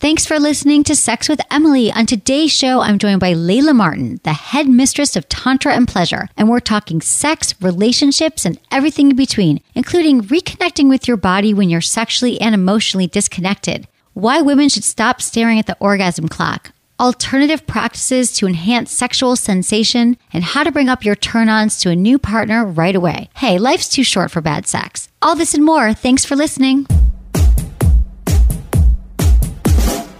Thanks for listening to Sex with Emily. On today's show, I'm joined by Layla Martin, the head mistress of Tantra and Pleasure, and we're talking sex, relationships, and everything in between, including reconnecting with your body when you're sexually and emotionally disconnected, why women should stop staring at the orgasm clock, alternative practices to enhance sexual sensation, and how to bring up your turn ons to a new partner right away. Hey, life's too short for bad sex. All this and more. Thanks for listening.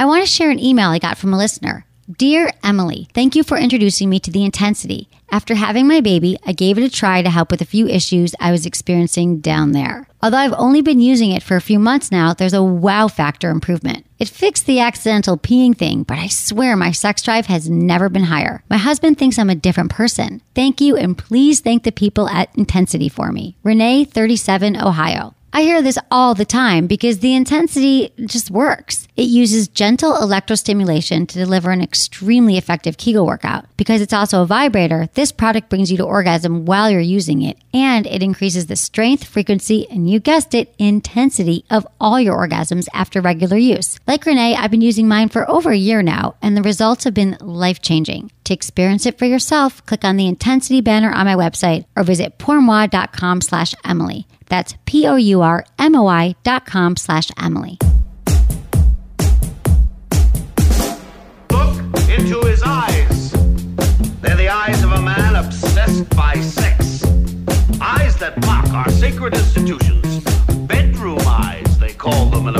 I want to share an email I got from a listener. Dear Emily, thank you for introducing me to the intensity. After having my baby, I gave it a try to help with a few issues I was experiencing down there. Although I've only been using it for a few months now, there's a wow factor improvement. It fixed the accidental peeing thing, but I swear my sex drive has never been higher. My husband thinks I'm a different person. Thank you, and please thank the people at Intensity for me. Renee, 37, Ohio. I hear this all the time because the intensity just works. It uses gentle electrostimulation to deliver an extremely effective Kegel workout. Because it's also a vibrator, this product brings you to orgasm while you're using it, and it increases the strength, frequency, and you guessed it, intensity of all your orgasms after regular use. Like Renee, I've been using mine for over a year now, and the results have been life changing. To experience it for yourself, click on the intensity banner on my website or visit pourmoi.com slash Emily. That's P-O-U-R-M-O-I dot com slash Emily. Look into his eyes. They're the eyes of a man obsessed by sex. Eyes that mock our sacred institutions. Bedroom eyes, they call them in.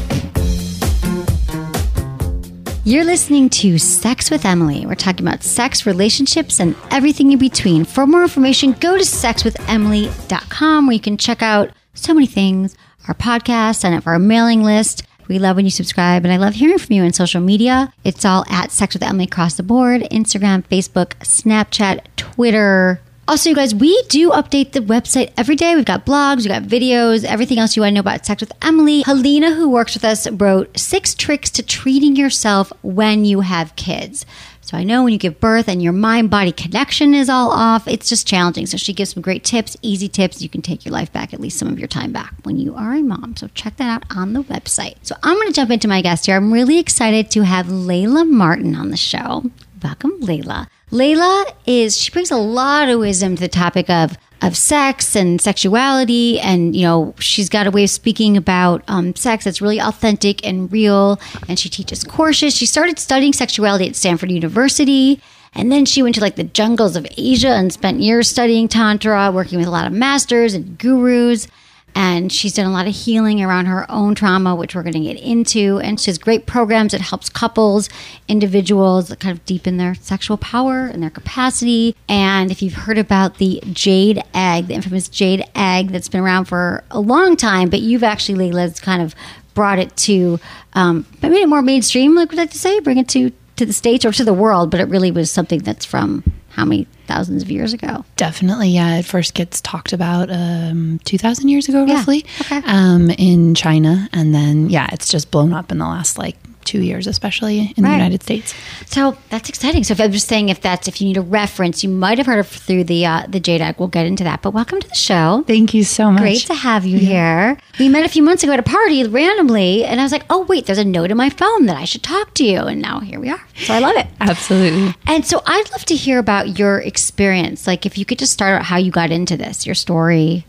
You're listening to Sex with Emily. We're talking about sex, relationships, and everything in between. For more information, go to sexwithemily.com where you can check out so many things our podcast, sign up for our mailing list. We love when you subscribe, and I love hearing from you on social media. It's all at Sex with Emily across the board Instagram, Facebook, Snapchat, Twitter. Also, you guys, we do update the website every day. We've got blogs, we've got videos, everything else you want to know about sex with Emily. Helena, who works with us, wrote six tricks to treating yourself when you have kids. So I know when you give birth and your mind body connection is all off, it's just challenging. So she gives some great tips, easy tips. You can take your life back, at least some of your time back when you are a mom. So check that out on the website. So I'm going to jump into my guest here. I'm really excited to have Layla Martin on the show. Welcome, Layla. Layla is, she brings a lot of wisdom to the topic of of sex and sexuality and you know she's got a way of speaking about um, sex that's really authentic and real. And she teaches courses. She started studying sexuality at stanford university. And then she went to like the jungles of asia and spent years studying tantra working with a lot of masters and gurus and she's done a lot of healing around her own trauma which we're going to get into. And she has great programs that helps couples individuals kind of deepen their sexual power and their capacity. And if you've heard about the jade egg the infamous jade egg that's been around for a long time but you've actually layla's kind of brought it to um, made it more mainstream like we like to say bring it to to the states or to the world but it really was something that's from how many thousands of years ago Definitely, yeah. It first gets talked about um, 2,000 years ago, Yeah, roughly, okay. um, in China. And then, yeah, it's just blown up in the last like two years, especially in Right. the United States. So that's exciting. So if I'm just saying, if that's if you need a reference, you might have heard of through the uh, the Egg. We'll get into that. But welcome to the show. Thank you so much. Great to have you here. We met a few months ago at a party randomly, and I was like, "Oh wait, there's a note in my phone that I should talk to you." And now here we are. So I love it. Absolutely. And so I'd love to hear about your experience. Like if you could just start out how you got into this, your story,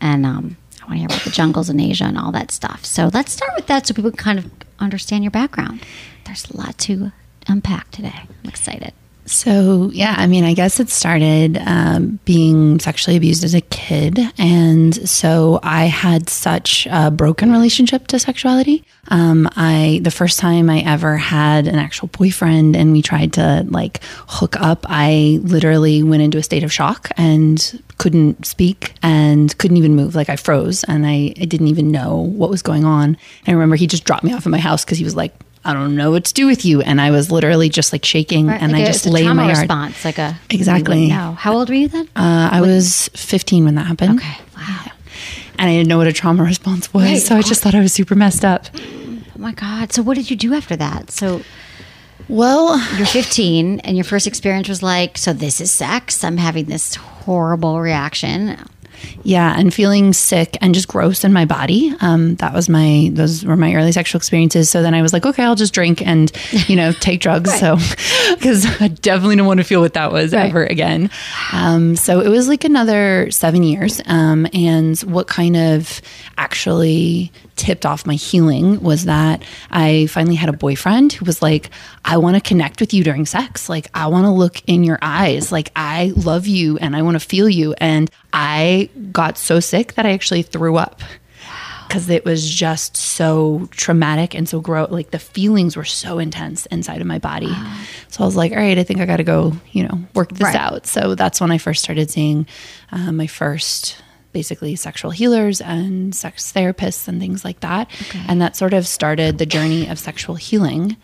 and um, I want to hear about the jungles in Asia and all that stuff. So let's start with that, so people can kind of understand your background. There's a lot to unpack today. I'm excited. So, yeah, I mean, I guess it started um, being sexually abused as a kid. And so I had such a broken relationship to sexuality. Um, I, the first time I ever had an actual boyfriend and we tried to like hook up, I literally went into a state of shock and couldn't speak and couldn't even move. Like I froze and I, I didn't even know what was going on. And I remember he just dropped me off at my house because he was like, I don't know what to do with you. And I was literally just like shaking Right, and like I a- just lay in my yard. response, like a Exactly. No, how old were you then? Uh, I was 15 when that happened. okay, wow. And I didn't know what a trauma response was. Right, so I just thought I was super messed up. Oh my god. So what did you do after that? So Well, you're 15 and your first experience was like, so this is sex. I'm having this horrible reaction. Yeah, and feeling sick and just gross in my body. Um, that was my those were my early sexual experiences. So then I was like, okay, I'll just drink and you know take drugs. So because I definitely don't want to feel what that was Right. ever again. Um, so it was like another seven years. Um, and what kind of actually tipped off my healing was that I finally had a boyfriend who was like, I want to connect with you during sex. Like, I want to look in your eyes. Like, I love you and I want to feel you. And I got so sick that I actually threw up because it was just so traumatic and so gross. Like, the feelings were so intense inside of my body. So I was like, all right, I think I got to go, you know, work this Right. out. So that's when I first started seeing uh, my first basically sexual healers and sex therapists and things like that. And that sort of started the journey of sexual healing.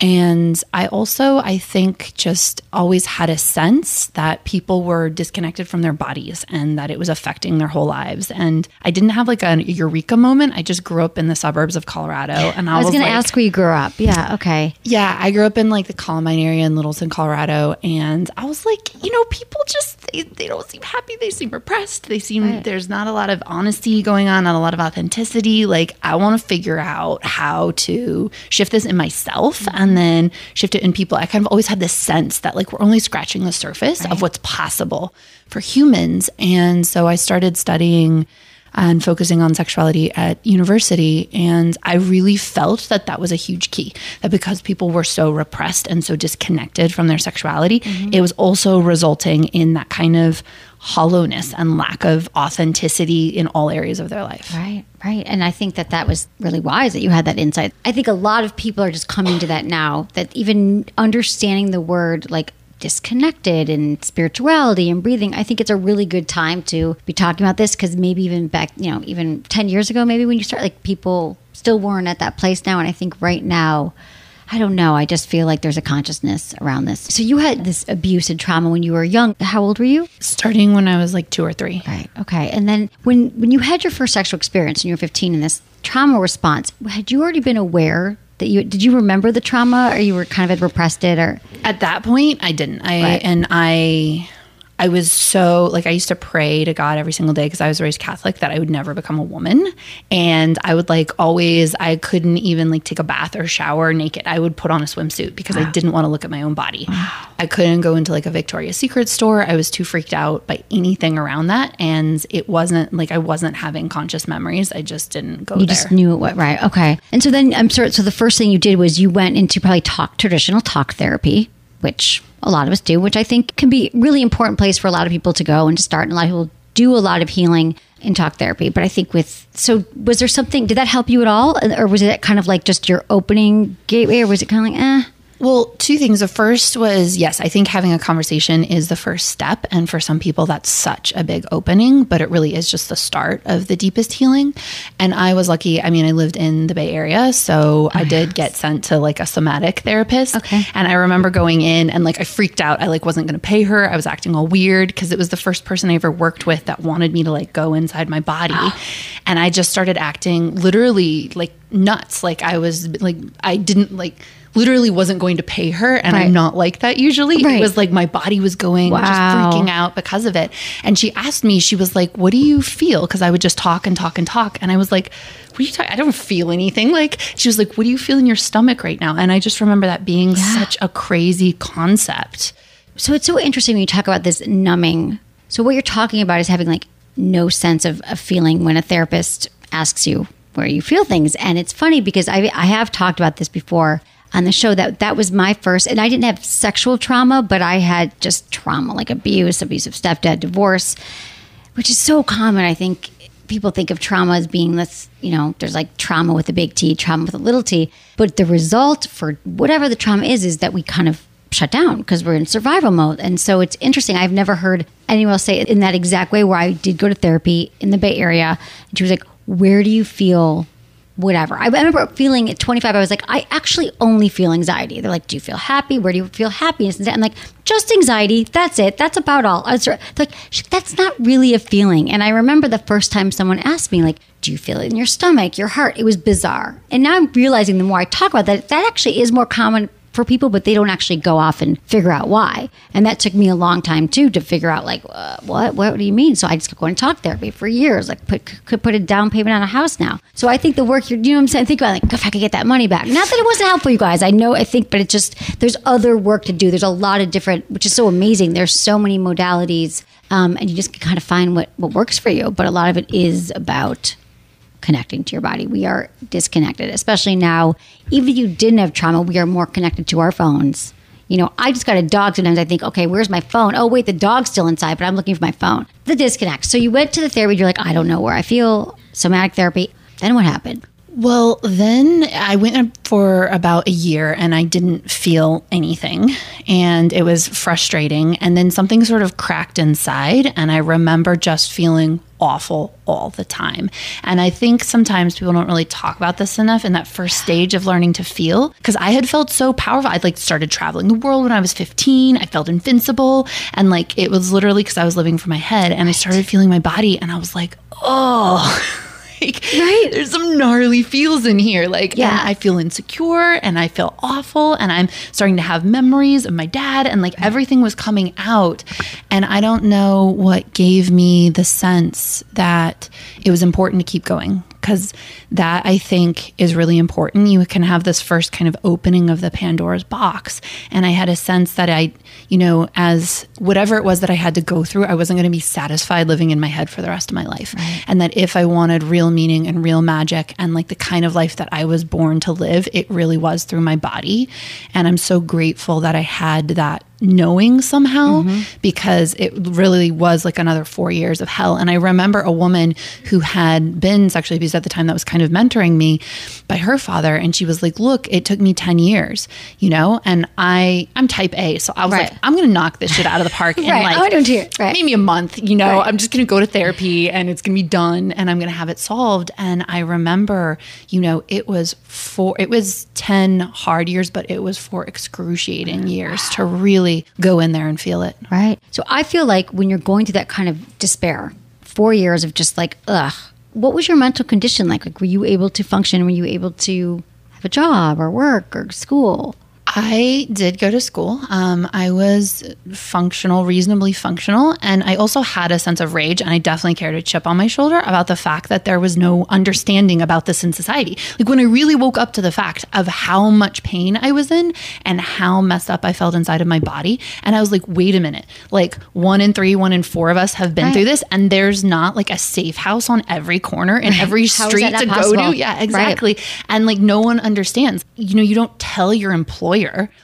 And I also, I think, just always had a sense that people were disconnected from their bodies and that it was affecting their whole lives. And I didn't have like a eureka moment. I just grew up in the suburbs of Colorado. And I, I was going to ask where you grew up. Yeah, okay. yeah, I grew up in like the Columbine area in Littleton, Colorado, and I was like, you know, people just they, they don't seem happy. They seem repressed. They seem there's not a lot of honesty going on, not a lot of authenticity. Like I want to figure out how to shift this in myself and then shift it in people. I kind of always had this sense that like we're only scratching the surface of what's possible for humans, and so I started studying and focusing on sexuality at university. And I really felt that that was a huge key. That because people were so repressed and so disconnected from their sexuality, mm-hmm. it was also resulting in that kind of hollowness and lack of authenticity in all areas of their life. Right, right. And I think that that was really wise that you had that insight. I think a lot of people are just coming to that now, that even understanding the word like disconnected and spirituality and breathing, I think it's a really good time to be talking about this because maybe even back, you know, even 10 years ago, maybe when you start, like people still weren't at that place now. And I think right now, I don't know. I just feel like there's a consciousness around this. So you had this abuse and trauma when you were young. How old were you? Starting when I was like two or three. Right. Okay. And then when when you had your first sexual experience and you were 15 in this trauma response, had you already been aware that you did you remember the trauma or you were kind of had repressed it or At that point, I didn't. I Right. and I I was so like I used to pray to God every single day because I was raised Catholic that I would never become a woman. And I would like always I couldn't even like take a bath or shower naked. I would put on a swimsuit because I didn't want to look at my own body. I couldn't go into like a Victoria's Secret store. I was too freaked out by anything around that. And it wasn't like I wasn't having conscious memories. I just didn't go you there. just knew it what right. Okay. And so then I'm sorry so the first thing you did was you went into probably talk traditional talk therapy, which a lot of us do, which I think can be really important place for a lot of people to go and to start and a lot of people do a lot of healing in talk therapy. But I think with so was there something did that help you at all? Or was it kind of like just your opening gateway or was it kind of like eh? Well, two things. The first was yes, I think having a conversation is the first step. And for some people, that's such a big opening, but it really is just the start of the deepest healing. And I was lucky. I mean, I lived in the Bay Area, so oh, I did get sent to like a somatic therapist. Okay. And I remember going in and like I freaked out. I like wasn't going to pay her. I was acting all weird because it was the first person I ever worked with that wanted me to like go inside my body. Ah. And I just started acting literally like nuts. Like I was like, I didn't like, literally wasn't going to pay her. And Right. I'm not like that usually. Right. It was like my body was going, Wow. just freaking out because of it. And she asked me, she was like, What do you feel? Because I would just talk and talk and talk. And I was like, What are you talking? I don't feel anything. Like, she was like, What do you feel in your stomach right now? And I just remember that being such a crazy concept. So it's so interesting when you talk about this numbing. So what you're talking about is having like no sense of, of feeling when a therapist asks you where you feel things. And it's funny because I, I have talked about this before on the show that that was my first, and I didn't have sexual trauma, but I had just trauma like abuse, abusive stepdad, divorce, which is so common. I think people think of trauma as being this, you know, there's like trauma with a big T, trauma with a little t. But the result for whatever the trauma is, is that we kind of shut down because we're in survival mode. And so it's interesting. I've never heard anyone else say it in that exact way where I did go to therapy in the Bay Area. And she was like, Where do you feel whatever. I remember feeling at 25, I was like, I actually only feel anxiety. They're like, Do you feel happy? Where do you feel happiness? And I'm like, Just anxiety. That's it. That's about all. I was like, That's not really a feeling. And I remember the first time someone asked me, like, do you feel it in your stomach, your heart? It was bizarre. And now I'm realizing the more I talk about that, that actually is more common for people, but they don't actually go off and figure out why. And that took me a long time too to figure out like uh, what what do you mean? So I just kept going to talk therapy for years. Like put could put a down payment on a house now. So I think the work you're you know what I'm saying. Think about like if I could get that money back. Not that it wasn't helpful, you guys. I know I think, but it just there's other work to do. There's a lot of different, which is so amazing. There's so many modalities, um, and you just kind of find what what works for you. But a lot of it is about connecting to your body. We are disconnected, especially now. Even if you didn't have trauma, we are more connected to our phones. You know, I just got a dog. Sometimes I think, okay, where's my phone? Oh, wait, the dog's still inside, but I'm looking for my phone. The disconnect. So you went to the therapy. You're like, I don't know where I feel. Somatic therapy. Then what happened? Well, then I went for about a year and I didn't feel anything. And it was frustrating. And then something sort of cracked inside. And I remember just feeling awful all the time. And I think sometimes people don't really talk about this enough in that first stage of learning to feel. Because I had felt so powerful. I'd like started traveling the world when I was 15. I felt invincible. And like it was literally because I was living for my head. And I started feeling my body and I was like, oh. like right. there's some gnarly feels in here. Like Yeah. i feel insecure and i feel awful and i'm starting to have memories of my dad and like everything was coming out. And i don't know what gave me the sense that it was important to keep going because that I think is really important. You can have this first kind of opening of the Pandora's box. And I had a sense that I, you know, as whatever it was that I had to go through, I wasn't going to be satisfied living in my head for the rest of my life. And that if I wanted real meaning and real magic and like the kind of life that I was born to live, it really was through my body. And I'm so grateful that I had that knowing somehow mm-hmm. because it really was like another four years of hell. And I remember a woman who had been sexually abused at the time that was kind of mentoring me by her father. And she was like, look, it took me 10 years, you know, and I, I'm type A. So I was Right. like, I'm going to knock this shit out of the park in Right. like oh, I wanna do it. Right. maybe a month, you know, Right. I'm just going to go to therapy and it's going to be done and I'm going to have it solved. And I remember, you know, it was four, it was 10 hard years, but it was four excruciating years to really go in there and feel it. Right. So I feel like when you're going through that kind of despair, four years of just like, ugh, what was your mental condition like? Like, were you able to function? Were you able to have a job or work or school? I did go to school. Um, I was functional, reasonably functional. And I also had a sense of rage. And I definitely carried a chip on my shoulder about the fact that there was no understanding about this in society. Like when I really woke up to the fact of how much pain I was in and how messed up I felt inside of my body. And I was like, wait a minute. Like one in three, one in four of us have been Right. through this. And there's not like a safe house on every corner in every street to go to. Yeah, Right. exactly. And like no one understands. You know, you don't tell your employer,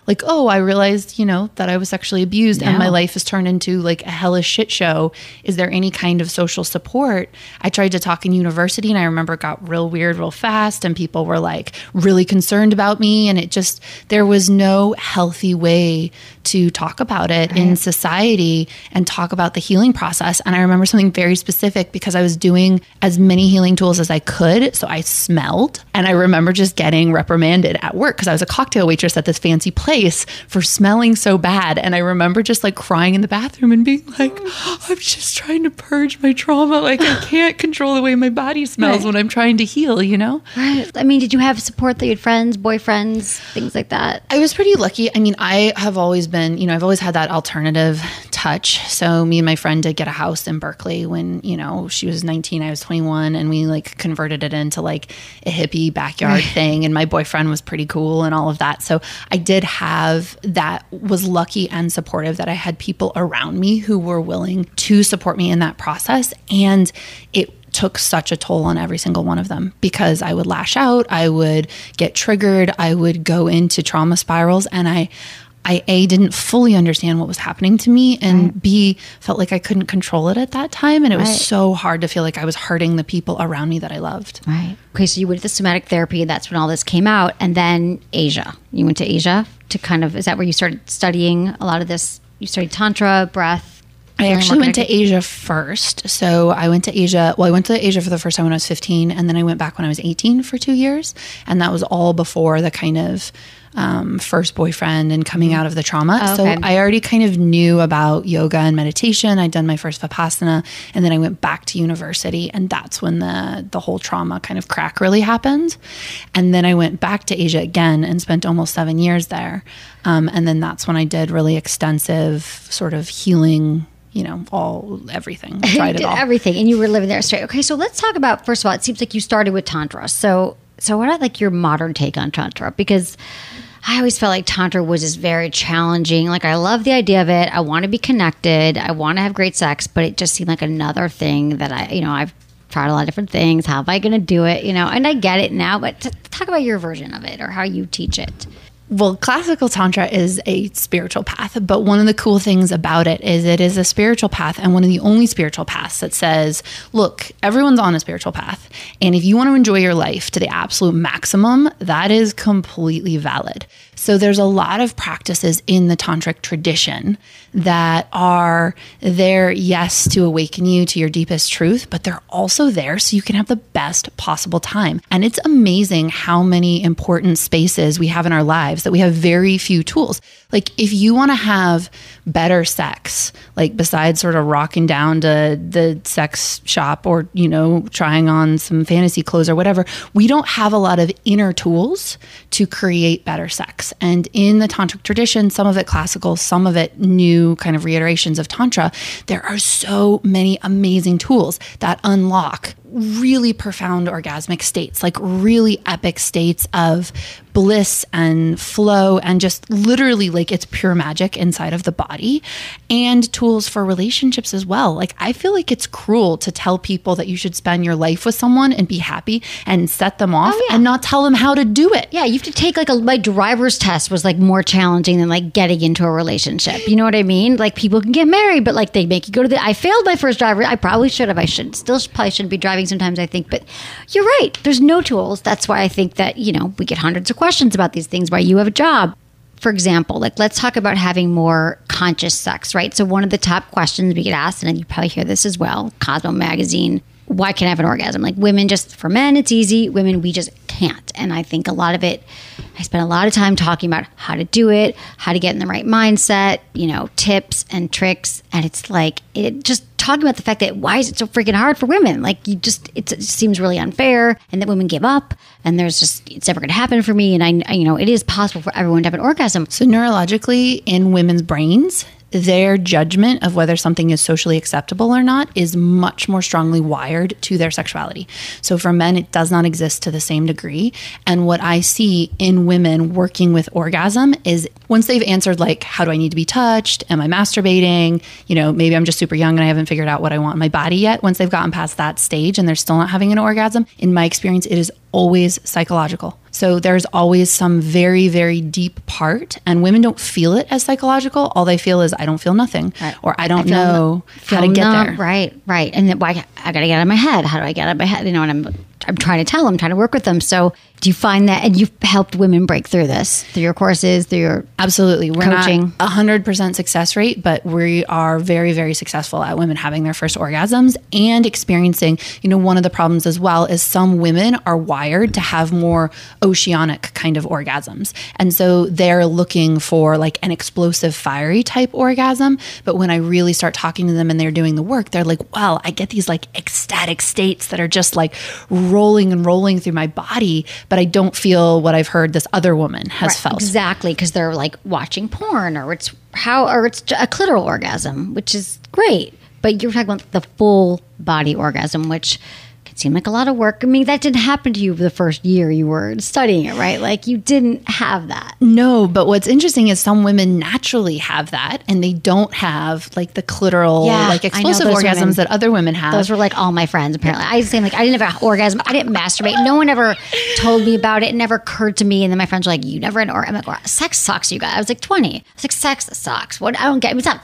like, oh, I realized, you know, that I was sexually abused and my life has turned into like a hellish shit show. Is there any kind of social support? I tried to talk in university and I remember it got real weird real fast and people were like really concerned about me. And it just, there was no healthy way to talk about it in society and talk about the healing process. And I remember something very specific because I was doing as many healing tools as I could. So I smelled. And I remember just getting reprimanded at work because I was a cocktail waitress at this fancy place for smelling so bad. And I remember just like crying in the bathroom and being like, I'm just trying to purge my trauma. Like I can't control the way my body smells Right. when I'm trying to heal, you know? Right. I mean, did you have support that you had friends, boyfriends, things like that? I was pretty lucky. I mean, I have always been, you know, I've always had that alternative touch. So me and my friend did get a house in Berkeley when, you know, she was 19, I was 21, and we like converted it into like a hippie backyard thing. And my boyfriend was pretty cool and all of that. So I did have that was lucky and supportive that I had people around me who were willing to support me in that process. And it took such a toll on every single one of them because I would lash out, I would get triggered, I would go into trauma spirals and I I A didn't fully understand what was happening to me and B felt like I couldn't control it at that time and it was so hard to feel like I was hurting the people around me that I loved. Right. Okay, so you went to the somatic therapy. That's when all this came out. And then Asia. You went to Asia to kind of, is that where you started studying a lot of this? You studied Tantra, breath. I actually went to? Asia first. So I went to Asia. Well, I went to Asia for the first time when I was 15, and then I went back when I was 18 for two years. And that was all before the kind of um, first boyfriend and coming out of the trauma. Oh, So. I already kind of knew about yoga and meditation. I'd done my first Vipassana, and then I went back to university, and that's when the the whole trauma kind of crack really happened. And then I went back to Asia again and spent almost seven years there. Um, and then that's when I did really extensive sort of healing. You know, all everything. I Tried it all. everything, and you were living there straight. Okay, so let's talk about first of all. It seems like you started with tantra. So, so what are like your modern take on tantra? Because I always felt like tantra was just very challenging. Like I love the idea of it. I want to be connected. I want to have great sex, but it just seemed like another thing that I, you know, I've tried a lot of different things. How am I going to do it? You know, and I get it now. But t- talk about your version of it or how you teach it. Well, classical tantra is a spiritual path, but one of the cool things about it is it is a spiritual path and one of the only spiritual paths that says, look, everyone's on a spiritual path. And if you want to enjoy your life to the absolute maximum, that is completely valid. So there's a lot of practices in the tantric tradition that are there, yes, to awaken you to your deepest truth, but they're also there so you can have the best possible time. And it's amazing how many important spaces we have in our lives that we have very few tools. Like if you want to have better sex, like besides sort of rocking down to the sex shop or, you know, trying on some fantasy clothes or whatever, we don't have a lot of inner tools to create better sex. And in the tantric tradition, some of it classical, some of it new kind of reiterations of tantra, there are so many amazing tools that unlock really profound orgasmic states, like really epic states of bliss and flow and just literally like it's pure magic inside of the body and tools for relationships as well. Like I feel like it's cruel to tell people that you should spend your life with someone and be happy and set them oh, off Oh, yeah. and not tell them how to do it. Yeah, you have to take like a my driver's test was like more challenging than like getting into a relationship. You know what I mean? Like people can get married, but like they make you go to the. I failed my first driver. I probably should have. I should still probably shouldn't be driving sometimes. I think, but you're right. There's no tools. That's why I think that you know we get hundreds of questions about these things. Why you have a job. For example, like let's talk about having more conscious sex, right? So one of the top questions we get asked, and you probably hear this as well, Cosmo magazine, why can't I have an orgasm? Like women just for men it's easy, women we just can't. And I think a lot of it I spent a lot of time talking about how to do it, how to get in the right mindset, you know, tips and tricks. And it's like it just talking about the fact that why is it so freaking hard for women? Like you just it seems really unfair and that women give up and there's just it's never going to happen for me and I, I you know, it is possible for everyone to have an orgasm. So, neurologically, in women's brains, their judgment of whether something is socially acceptable or not is much more strongly wired to their sexuality. So, for men, it does not exist to the same degree. And what I see in women working with orgasm is once they've answered, like, how do I need to be touched? Am I masturbating? You know, maybe I'm just super young and I haven't figured out what I want in my body yet. Once they've gotten past that stage and they're still not having an orgasm, in my experience, it is always psychological. So there's always some very, very deep part, and women don't feel it as psychological. All they feel is, I don't feel nothing, or I don't feel know how to get numb. there. Right, right. And then why I got to get out of my head. How do I get out of my head? You know, and I'm I'm trying to tell them, trying to work with them. So do you find that, and you've helped women break through this through your courses, through your Absolutely. We're Coaching. not 100% success rate, but we are very, very successful at women having their first orgasms and experiencing, you know, one of the problems as well is some women are wired to have more oceanic kind of orgasms. And so they're looking for like an explosive, fiery type orgasm. But when I really start talking to them and they're doing the work, they're like, well, I get these like ecstatic states that are just like rolling and rolling through my body, but I don't feel what I've heard this other woman has Right, felt. exactly because they're like watching porn, or it's how, or it's a clitoral orgasm, which is great. But you're talking about the full body orgasm, which can seem like a lot of work. I mean, that didn't happen to you the first year you were studying it, right? Like you didn't have that. No, but what's interesting is some women naturally have that and they don't have like the clitoral, Yeah, like explosive orgasms women. that other women have. Those were like all my friends. Apparently, I was saying like I didn't have an orgasm. I didn't masturbate. No one ever told me about it. It never occurred to me. And then my friends were like, "You never had an orgasm." Like, "Sex sucks, you guys." I was like twenty. I was like, "Sex sucks." What I don't get. It's not.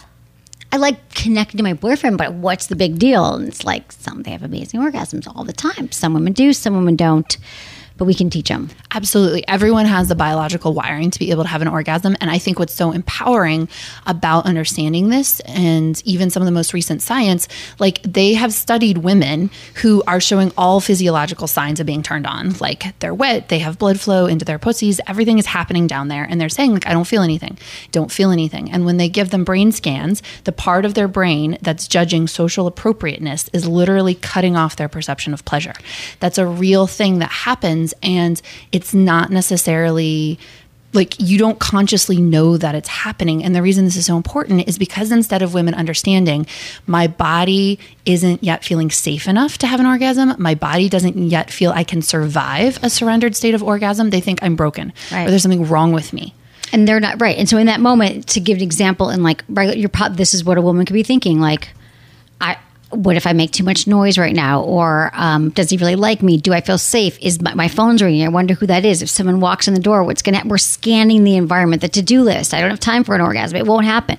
I like connecting to my boyfriend, but what's the big deal? And it's like some they have amazing orgasms all the time. Some women do, some women don't. But we can teach them. Absolutely. Everyone has the biological wiring to be able to have an orgasm. And I think what's so empowering about understanding this, and even some of the most recent science, like they have studied women who are showing all physiological signs of being turned on. Like they're wet, they have blood flow into their pussies, everything is happening down there. And they're saying, like, I don't feel anything, don't feel anything. And when they give them brain scans, the part of their brain that's judging social appropriateness is literally cutting off their perception of pleasure. That's a real thing that happens. And it's not necessarily like you don't consciously know that it's happening. And the reason this is so important is because instead of women understanding my body isn't yet feeling safe enough to have an orgasm, my body doesn't yet feel I can survive a surrendered state of orgasm, they think I'm broken Right. or there's something wrong with me. and they're not right. And so in that moment, to give an example, and like regular, your pop, this is what a woman could be thinking. Like, I, what if I make too much noise right now? Or um, does he really like me? Do I feel safe? Is my, my phone's ringing? I wonder who that is. If someone walks in the door, what's gonna? We're scanning the environment, the to do list. I don't have time for an orgasm. It won't happen.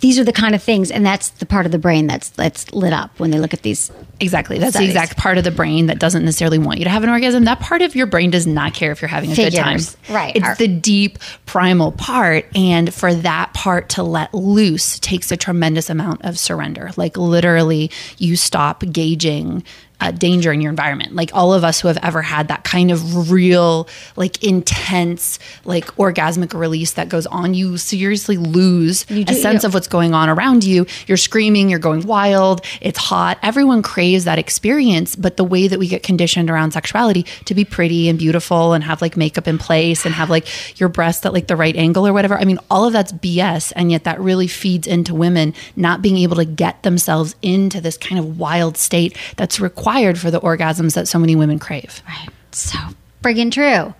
These are the kind of things, and that's the part of the brain that's that's lit up when they look at these. Exactly. That's Studies. the exact part of the brain that doesn't necessarily want you to have an orgasm. That part of your brain does not care if you're having a good time. Right. It's Our- the deep primal part. And for that part to let loose takes a tremendous amount of surrender. Like literally, you stop gauging. Uh, danger in your environment. Like all of us who have ever had that kind of real, like intense, like orgasmic release that goes on, you seriously lose You a do- sense yeah. of what's going on around you. You're screaming, you're going wild, it's hot. Everyone craves that experience, but the way that we get conditioned around sexuality to be pretty and beautiful and have like makeup in place and have like your breasts at like the right angle or whatever. I mean, all of that's BS. And yet that really feeds into women not being able to get themselves into this kind of wild state that's required for the orgasms that so many women crave. Right. So friggin' true.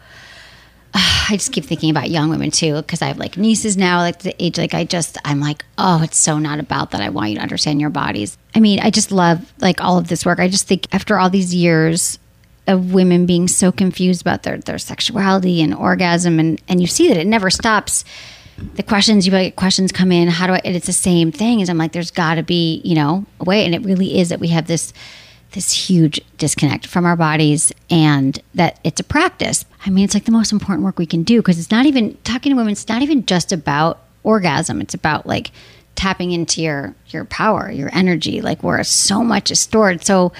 I just keep thinking about young women too, because I have like nieces now, like the age, like I just, I'm like, oh, it's so not about that. I want you to understand your bodies. I mean, I just love like all of this work. I just think after all these years of women being so confused about their, their sexuality and orgasm, and, and you see that it never stops. The questions, you get questions come in, how do I, it's the same thing as I'm like, there's got to be, you know, a way. And it really is that we have this this huge disconnect from our bodies and that it's a practice. I mean, it's like the most important work we can do because it's not even talking to women, it's not even just about orgasm. It's about like tapping into your your power, your energy, like where so much is stored. So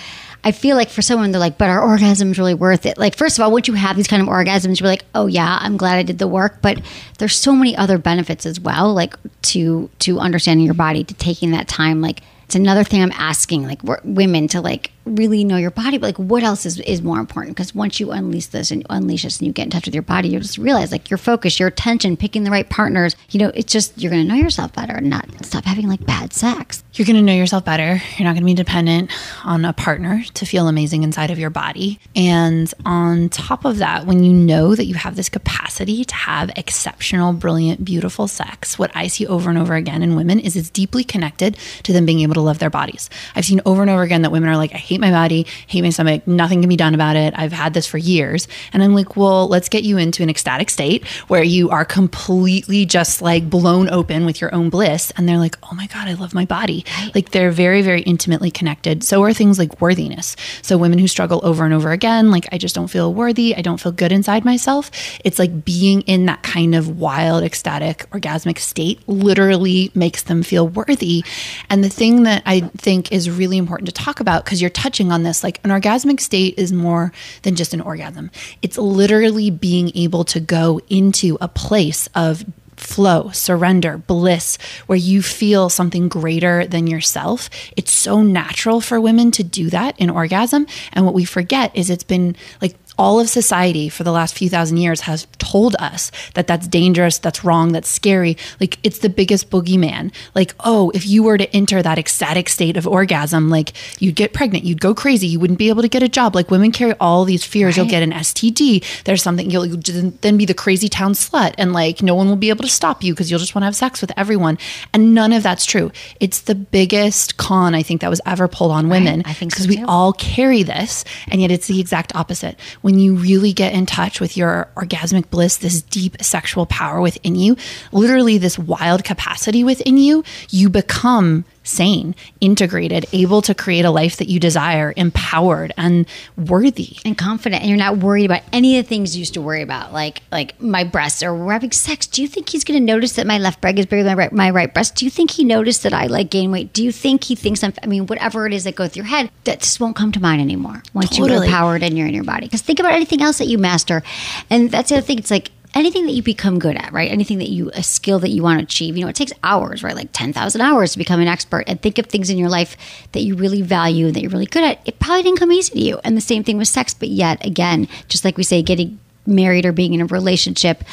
I feel like for someone they're like, but are orgasms really worth it? Like, first of all, once you have these kind of orgasms, you're like, oh yeah, I'm glad I did the work. But there's so many other benefits as well, like to to understanding your body, to taking that time, like it's another thing I'm asking like women to like really know your body, but like what else is, is more important? Because once you unleash this and unleash this and you get in touch with your body, you just realize like your focus, your attention, picking the right partners, you know, it's just you're gonna know yourself better and not stop having like bad sex. You're to know yourself better. You're not to be dependent on a partner to feel amazing inside of your body. And on top of that, when you know that you have this capacity to have exceptional, brilliant, beautiful sex, what I see over and over again in women is it's deeply connected to them being able to love their bodies. I've seen over and over again that women are like, I hate my body, hate my stomach, nothing can be done about it. I've had this for years. And I'm like, well, let's get you into an ecstatic state where you are completely just like blown open with your own bliss. And they're like, oh my God, I love my body. Like they're very, very intimately connected. So are things like worthiness. So women who struggle over and over again, like, I just don't feel worthy. I don't feel good inside myself. It's like being in that kind of wild, ecstatic, orgasmic state literally makes them feel worthy. And the thing that I think is really important to talk about, because you're touching on this, like an orgasmic state is more than just an orgasm. It's literally being able to go into a place of flow, surrender, bliss, where you feel something greater than yourself. It's so natural for women to do that in orgasm. And what we forget is it's been like all of society for the last few thousand years has told us that that's dangerous, that's wrong, that's scary. Like it's the biggest boogeyman. Like, oh, if you were to enter that ecstatic state of orgasm, like you'd get pregnant, you'd go crazy, you wouldn't be able to get a job. Like women carry all these fears. You'll get an STD. There's something you'll, you'll then be the crazy town slut, and like no one will be able to stop you because you'll just want to have sex with everyone. And none of that's true. It's the biggest con I think that was ever pulled on women. I think so because we all carry this, and yet it's the exact opposite. When you really get in touch with your orgasmic bliss, this deep sexual power within you, literally this wild capacity within you, you become sane, integrated, able to create a life that you desire, empowered and worthy. and confident and you're not worried about any of the things you used to worry about like like my breasts or we're having sex. Do you think he's going to notice that my left breast is bigger than my right, my right breast? Do you think he noticed that i like gain weight? Do you think he thinks i'm i mean whatever it is that goes through your head that just won't come to mind anymore once you're empowered and you're in your body? Because think about anything else that you master. And that's the other thing it's like anything that you become good at, right? Anything that you, a skill that you want to achieve, you know, it takes hours, right? Like 10,000 hours to become an expert and think of things in your life that you really value that you're really good at. It probably didn't come easy to you. And the same thing with sex, but yet again, just like we say, getting married or being in a relationship,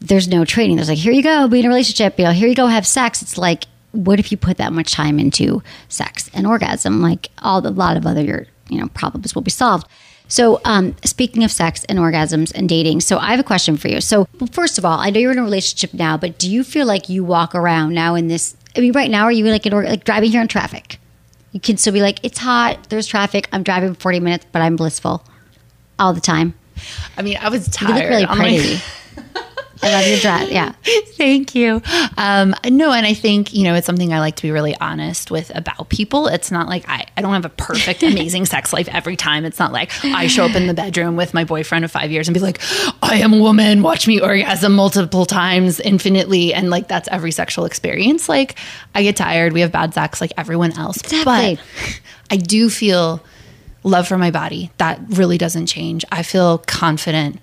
there's no training. There's like, here you go, be in a relationship, you know, here you go, have sex. It's like, what if you put that much time into sex and orgasm? Like all the, a lot of other your, you know, problems will be solved. So, um, speaking of sex and orgasms and dating, so I have a question for you. So, well, first of all, I know you're in a relationship now, but do you feel like you walk around now in this? I mean, right now, are you like in, or- like driving here in traffic? You can still be like, it's hot, there's traffic, I'm driving 40 minutes, but I'm blissful all the time. I mean, I was tired. You look really pretty. I love your dress. Yeah. Thank you. Um, no, and I think, you know, it's something I like to be really honest with about people. It's not like I, I don't have a perfect, amazing sex life every time. It's not like I show up in the bedroom with my boyfriend of five years and be like, I am a woman, watch me orgasm multiple times infinitely. And like that's every sexual experience. Like I get tired, we have bad sex like everyone else. Exactly. But I do feel love for my body. That really doesn't change. I feel confident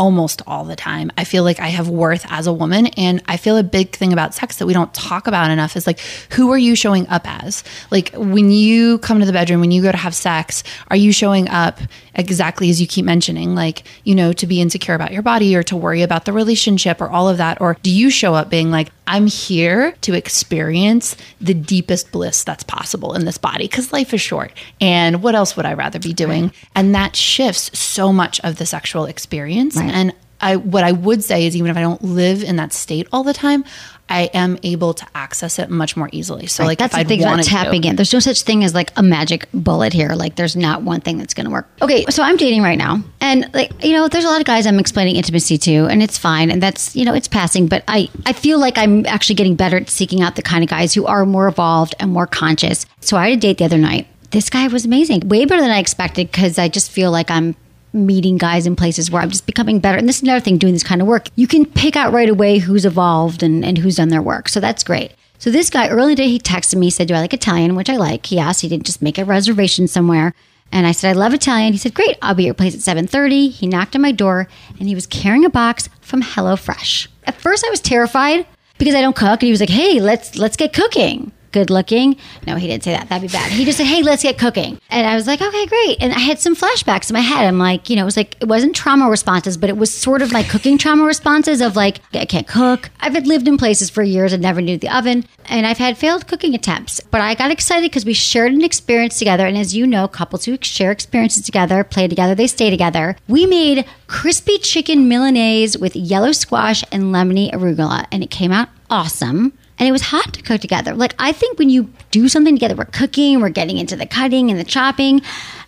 almost all the time. I feel like I have worth as a woman. And I feel a big thing about sex that we don't talk about enough is like, who are you showing up as? Like, when you come to the bedroom, when you go to have sex, are you showing up exactly as you keep mentioning, like, you know, to be insecure about your body or to worry about the relationship or all of that? Or do you show up being like, I'm here to experience the deepest bliss that's possible in this body because life is short. And what else would I rather be doing? And that shifts so much of the sexual experience. And I, what I would say is, even if I don't live in that state all the time, I am able to access it much more easily. So, like, that's if the I'd thing about to- tapping in. There's no such thing as like a magic bullet here. Like there's not one thing that's going to work. Okay, so I'm dating right now, and like you know, there's a lot of guys I'm explaining intimacy to, and it's fine, and that's you know, it's passing. But I I feel like I'm actually getting better at seeking out the kind of guys who are more evolved and more conscious. So I had a date the other night. This guy was amazing, way better than I expected, because I just feel like I'm meeting guys in places where I'm just becoming better. And this is another thing doing this kind of work. You can pick out right away who's evolved and, and who's done their work. So that's great. So this guy early day he texted me, said, Do I like Italian? Which I like. He asked, he didn't just make a reservation somewhere. And I said, I love Italian. He said, Great, I'll be at your place at 7:30. He knocked on my door and he was carrying a box from HelloFresh. At first I was terrified because I don't cook. And he was like, Hey, let's let's get cooking good looking. No, he didn't say that. That'd be bad. He just said, Hey, let's get cooking. And I was like, Okay, great. And I had some flashbacks in my head. I'm like, you know, it was like, it wasn't trauma responses, but it was sort of like cooking trauma responses of like, I can't cook. I've had lived in places for years and never knew the oven. And I've had failed cooking attempts. But I got excited because we shared an experience together. And as you know, couples who share experiences together, play together, they stay together. We made crispy chicken Milanese with yellow squash and lemony arugula. And it came out awesome and it was hot to cook together. Like I think when you do something together, we're cooking, we're getting into the cutting and the chopping,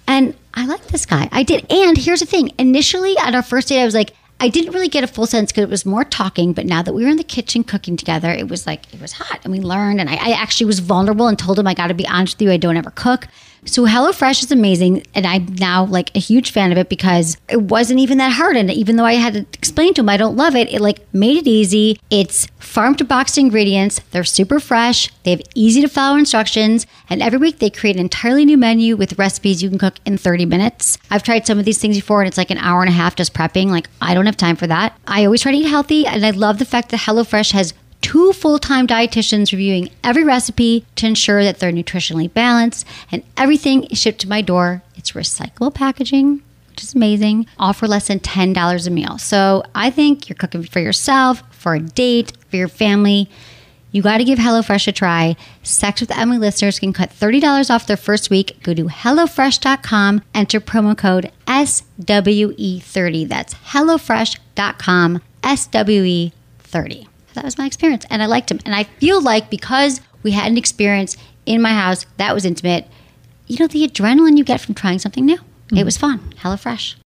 and I like this guy. I did. And here's the thing: initially at our first date, I was like, I didn't really get a full sense because it was more talking. But now that we were in the kitchen cooking together, it was like it was hot, and we learned. And I, I actually was vulnerable and told him, I got to be honest with you, I don't ever cook. So HelloFresh is amazing, and I'm now like a huge fan of it because it wasn't even that hard. And even though I had to explain to him I don't love it, it like made it easy. It's farm to box ingredients. They're super fresh. They have easy to follow instructions, and every week they create an entirely new menu with recipes you can cook in 30 minutes. I've tried some of these things before, and it's like an hour and a half just prepping. Like I don't have time for that. I always try to eat healthy, and I love the fact that HelloFresh has two full time dietitians reviewing every recipe to ensure that they're nutritionally balanced, and everything is shipped to my door. It's recyclable packaging, which is amazing, all for less than $10 a meal. So I think you're cooking for yourself, for a date, for your family. You got to give HelloFresh a try. Sex with Emily listeners can cut $30 off their first week. Go to HelloFresh.com, enter promo code SWE30. That's HelloFresh.com, SWE30 that was my experience and i liked him and i feel like because we had an experience in my house that was intimate you know the adrenaline you get from trying something new mm-hmm. it was fun HelloFresh.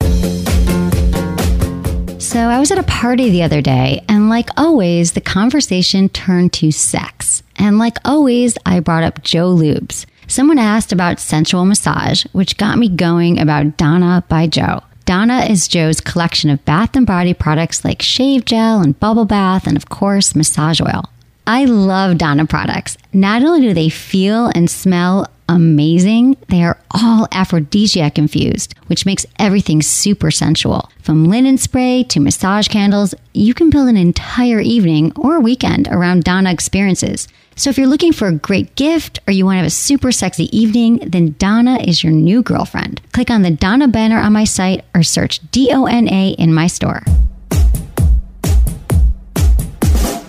So I was at a party the other day, and like always, the conversation turned to sex. And like always, I brought up JO Lubes. Someone asked about sensual massage, which got me going about DONA by JO. DONA is JO's collection of bath and body products like shave gel and bubble bath, and of course, massage oil. I love DONA products. Not only do they feel and smell amazing, they are all aphrodisiac infused, which makes everything super sensual. From linen spray to massage candles, you can build an entire evening or weekend around DONA experiences. So if you're looking for a great gift or you want to have a super sexy evening, then DONA is your new girlfriend. Click on the DONA banner on my site or search D O N A in my store.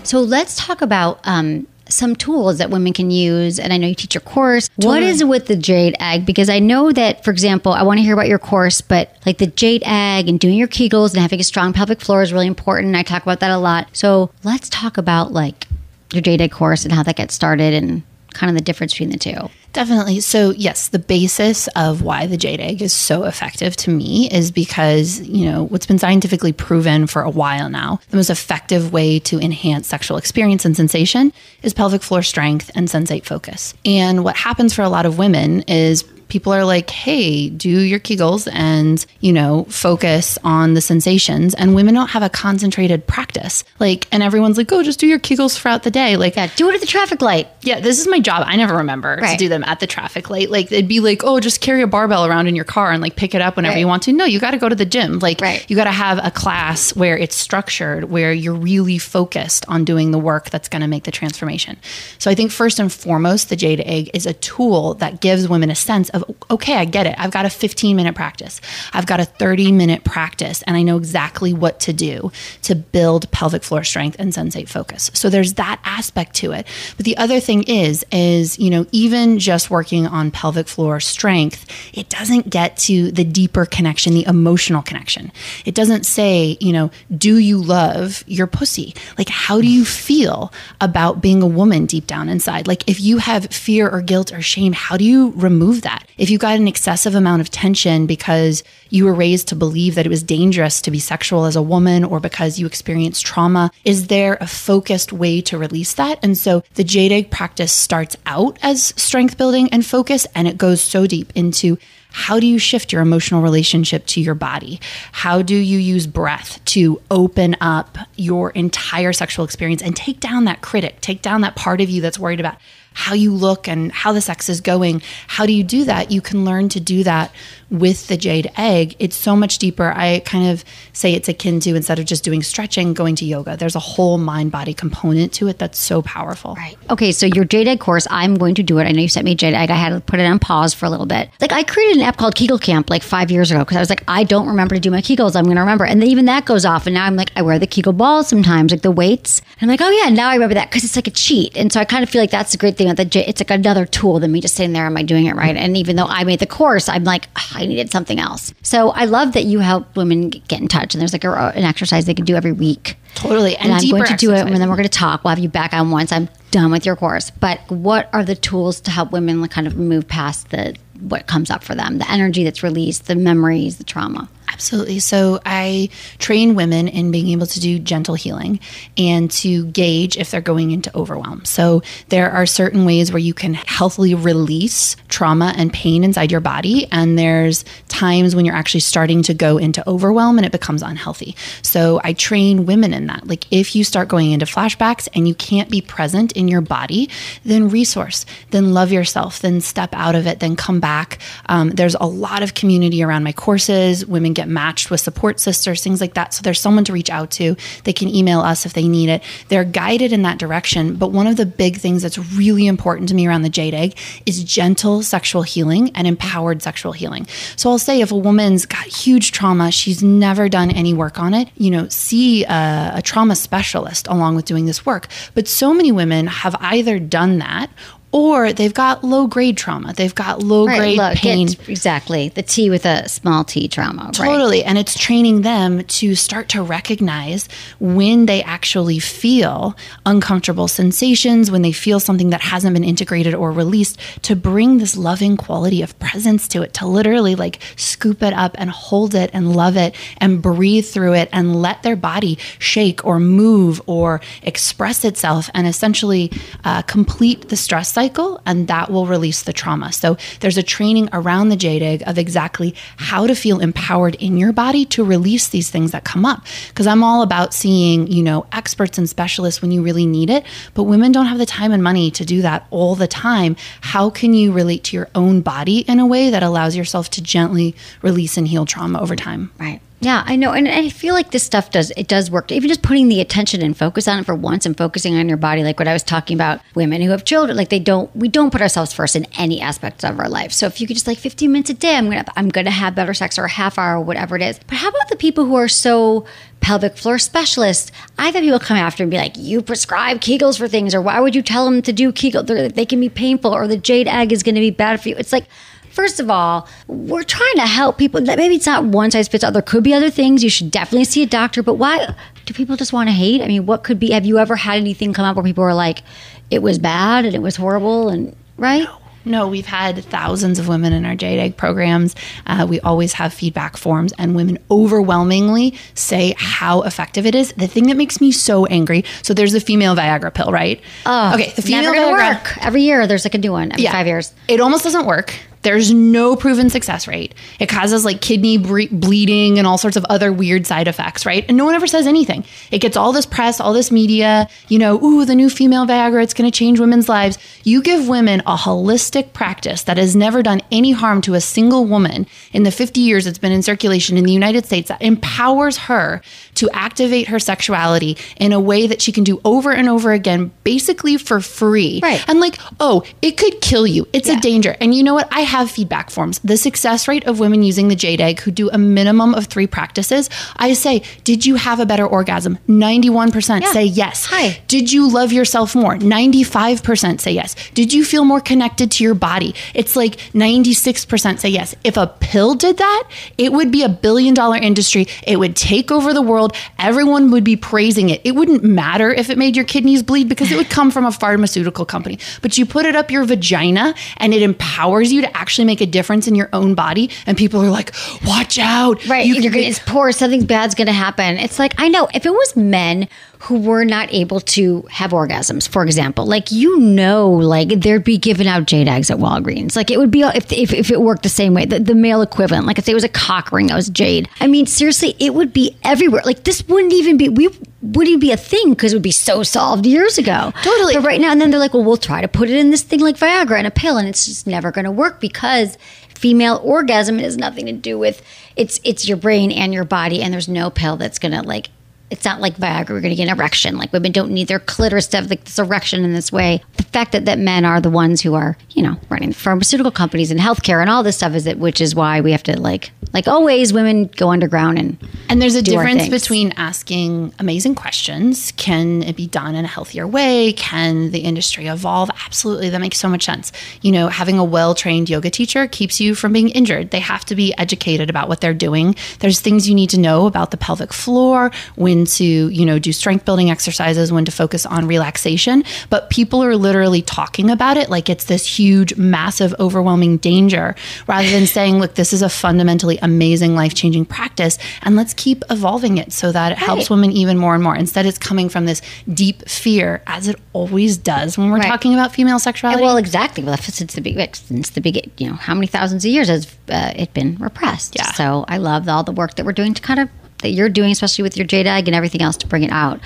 So let's talk about um, some tools that women can use. And I know you teach your course. What is it with the jade egg? Because I know that, for example, I want to hear about your course, but like the jade egg and doing your Kegels and having a strong pelvic floor is really important. I talk about that a lot. So let's talk about like your egg course and how that gets started and kind of the difference between the two. Definitely. So, yes, the basis of why the egg is so effective to me is because, you know, what's been scientifically proven for a while now, the most effective way to enhance sexual experience and sensation is pelvic floor strength and sensate focus. And what happens for a lot of women is people are like, hey, do your Kegels and, you know, focus on the sensations. And women don't have a concentrated practice. Like, and everyone's like, oh, just do your Kegels throughout the day. Like, Yeah, do it at the traffic light. yeah, this is my job. I never remember to do them at the traffic light. Like it'd be like, oh, just carry a barbell around in your car and like pick it up whenever Right. you want to. No, you got to go to the gym. Like Right. you got to have a class where it's structured, where you're really focused on doing the work that's going to make the transformation. So I think first and foremost, the Jade Egg is a tool that gives women a sense of, okay, I get it. I've got a 15 minute practice. I've got a 30 minute practice, and I know exactly what to do to build pelvic floor strength and sensate focus. So there's that aspect to it. But the other thing is, is, you know, even just working on pelvic floor strength, it doesn't get to the deeper connection, the emotional connection. It doesn't say, you know, do you love your pussy? Like, how do you feel about being a woman deep down inside? Like, if you have fear or guilt or shame, how do you remove that? If you got an excessive amount of tension because you were raised to believe that it was dangerous to be sexual as a woman or because you experienced trauma, is there a focused way to release that? And so the egg practice starts out as strength building and focus, and it goes so deep into how do you shift your emotional relationship to your body? How do you use breath to open up your entire sexual experience and take down that critic, take down that part of you that's worried about how you look and how the sex is going? How do you do that? You can learn to do that with the jade egg. It's so much deeper. I kind of say it's akin to instead of just doing stretching, going to yoga. There's a whole mind body component to it that's so powerful. Right. Okay, so your jade egg course, I'm going to do it. I know you sent me jade egg. I had to put it on pause for a little bit. Like I created an app called Kegel Camp like five years ago because I was like, I don't remember to do my Kegels. I'm going to remember. And then even that goes off. And now I'm like, I wear the Kegel balls sometimes, like the weights. And I'm like, oh yeah, now I remember that because it's like a cheat. And so I kind of feel like that's the great thing about the j- it's like another tool than me just sitting there. Am I doing it right? And even though I made the course, I'm like, "Ugh, I needed something else. So I love that you help women get in touch. And there's like a, an exercise they can do every week. Totally. And, I'm deeper going to do it, and then we're going to talk. We'll have you back on once I'm done with your course. But what are the tools to help women like, kind of move past the what comes up for them, the energy that's released, the memories, the trauma? Absolutely. So I train women in being able to do gentle healing and to gauge if they're going into overwhelm. So there are certain ways where you can healthily release trauma and pain inside your body. And there's times when you're actually starting to go into overwhelm and it becomes unhealthy. So I train women in that. Like if you start going into flashbacks and you can't be present in your body, then resource, then love yourself, then step out of it, then come back. Um, there's a lot of community around my courses. Women get matched with support sisters, things like that. So there's someone to reach out to. They can email us if they need it. They're guided in that direction. But one of the big things that's really important to me around the jade egg is gentle sexual healing and empowered sexual healing. So I'll say if a woman's got huge trauma, she's never done any work on it, you know, see a, a trauma specialist along with doing this work. But so many women have either done that or they've got low grade trauma. They've got low grade look, pain. exactly. The T with a small T trauma. Right. Totally. And it's training them to start to recognize when they actually feel uncomfortable sensations, when they feel something that hasn't been integrated or released, to bring this loving quality of presence to it, to literally like scoop it up and hold it and love it and breathe through it and let their body shake or move or express itself and essentially uh, complete the stress cycle. And that will release the trauma. So there's a training around the jade egg of exactly how to feel empowered in your body to release these things that come up. Because I'm all about seeing, you know, experts and specialists when you really need it, but women don't have the time and money to do that all the time. How can you relate to your own body in a way that allows yourself to gently release and heal trauma over time? Right. Yeah, I know, and I feel like this stuff does it does work. Even just putting the attention and focus on it for once, and focusing on your body, like what I was talking about, women who have children, like they don't, we don't put ourselves first in any aspects of our life. So if you could just like 15 minutes a day, I'm gonna, I'm gonna have better sex, or a half hour, or whatever it is. But how about the people who are so pelvic floor specialists? I've had people come after and be like, "You prescribe Kegels for things, or why would you tell them to do Kegel? They're, they can be painful, or the jade egg is going to be bad for you." It's like. First of all, we're trying to help people. That Maybe it's not one size fits all. There could be other things. You should definitely see a doctor. But why do people just want to hate? I mean, what could be? Have you ever had anything come up where people were like, "It was bad and it was horrible," and right? No, we've had thousands of women in our jade egg programs. Uh, we always have feedback forms, and women overwhelmingly say how effective it is. The thing that makes me so angry so there's the female Viagra pill, right? Oh, okay, the female Viagra. work. Every year, there's like a new one every five years. It almost doesn't work. There's no proven success rate. It causes like kidney bleeding and all sorts of other weird side effects, right? And no one ever says anything. It gets all this press, all this media, you know, ooh, the new female Viagra, it's going to change women's lives. You give women a holistic practice that has never done any harm to a single woman in the 50 years it's been in circulation in the United States that empowers her to activate her sexuality in a way that she can do over and over again, basically for free. Right. And like, oh, it could kill you. It's a danger. And you know what? I have feedback forms. The success rate of women using the jade egg who do a minimum of three practices, I say, did you have a better orgasm? 91% Yeah. say yes. Hi. Did you love yourself more? 95% say yes. Did you feel more connected to your body? It's like 96% say yes. If a pill did that, it would be a billion dollar industry. It would take over the world. Everyone would be praising it. It wouldn't matter if it made your kidneys bleed because it would come from a pharmaceutical company. But you put it up your vagina and it empowers you to actually make a difference in your own body. And people are like, watch out. Right. You are gonna, it's poor. Something bad's going to happen. It's like, I know if it was men who were not able to have orgasms, for example, like, you know, like there'd be given out jade eggs at Walgreens. Like it would be, if, if, if it worked the same way, the, the male equivalent, like if it was a cock ring that was jade. I mean, seriously, it would be everywhere. Like this wouldn't even be, we wouldn't even be a thing because it would be so solved years ago. Totally. But right now, and then they're like, well, we'll try to put it in this thing like Viagra and a pill, and it's just never going to work because female orgasm has nothing to do with it's it's your brain and your body, and there's no pill that's going to like. It's not like Viagra. We're going to get an erection. Like women don't need their clitoris to have like this erection in this way. The fact that, that men are the ones who are, you know, running pharmaceutical companies and healthcare and all this stuff is it, which is why we have to like, like always, women go underground and And there's a difference between asking amazing questions. Can it be done in a healthier way? Can the industry evolve? Absolutely. That makes so much sense. You know, having a well trained yoga teacher keeps you from being injured. They have to be educated about what they're doing. There's things you need to know about the pelvic floor, when to, you know, do strength building exercises, when to focus on relaxation. But people are literally talking about it like it's this huge, massive, overwhelming danger rather than saying, look, this is a fundamentally amazing, life changing practice. And let's keep evolving it so that it helps women even more and more. Instead, it's coming from this deep fear, as it always does when we're Right. talking about female sexuality. well, exactly. Well, since the big, since the big, you know, how many thousands of years has uh, it been repressed? Yeah. So I love all the work that we're doing to kind of that you're doing, especially with your jade egg and everything else to bring it out.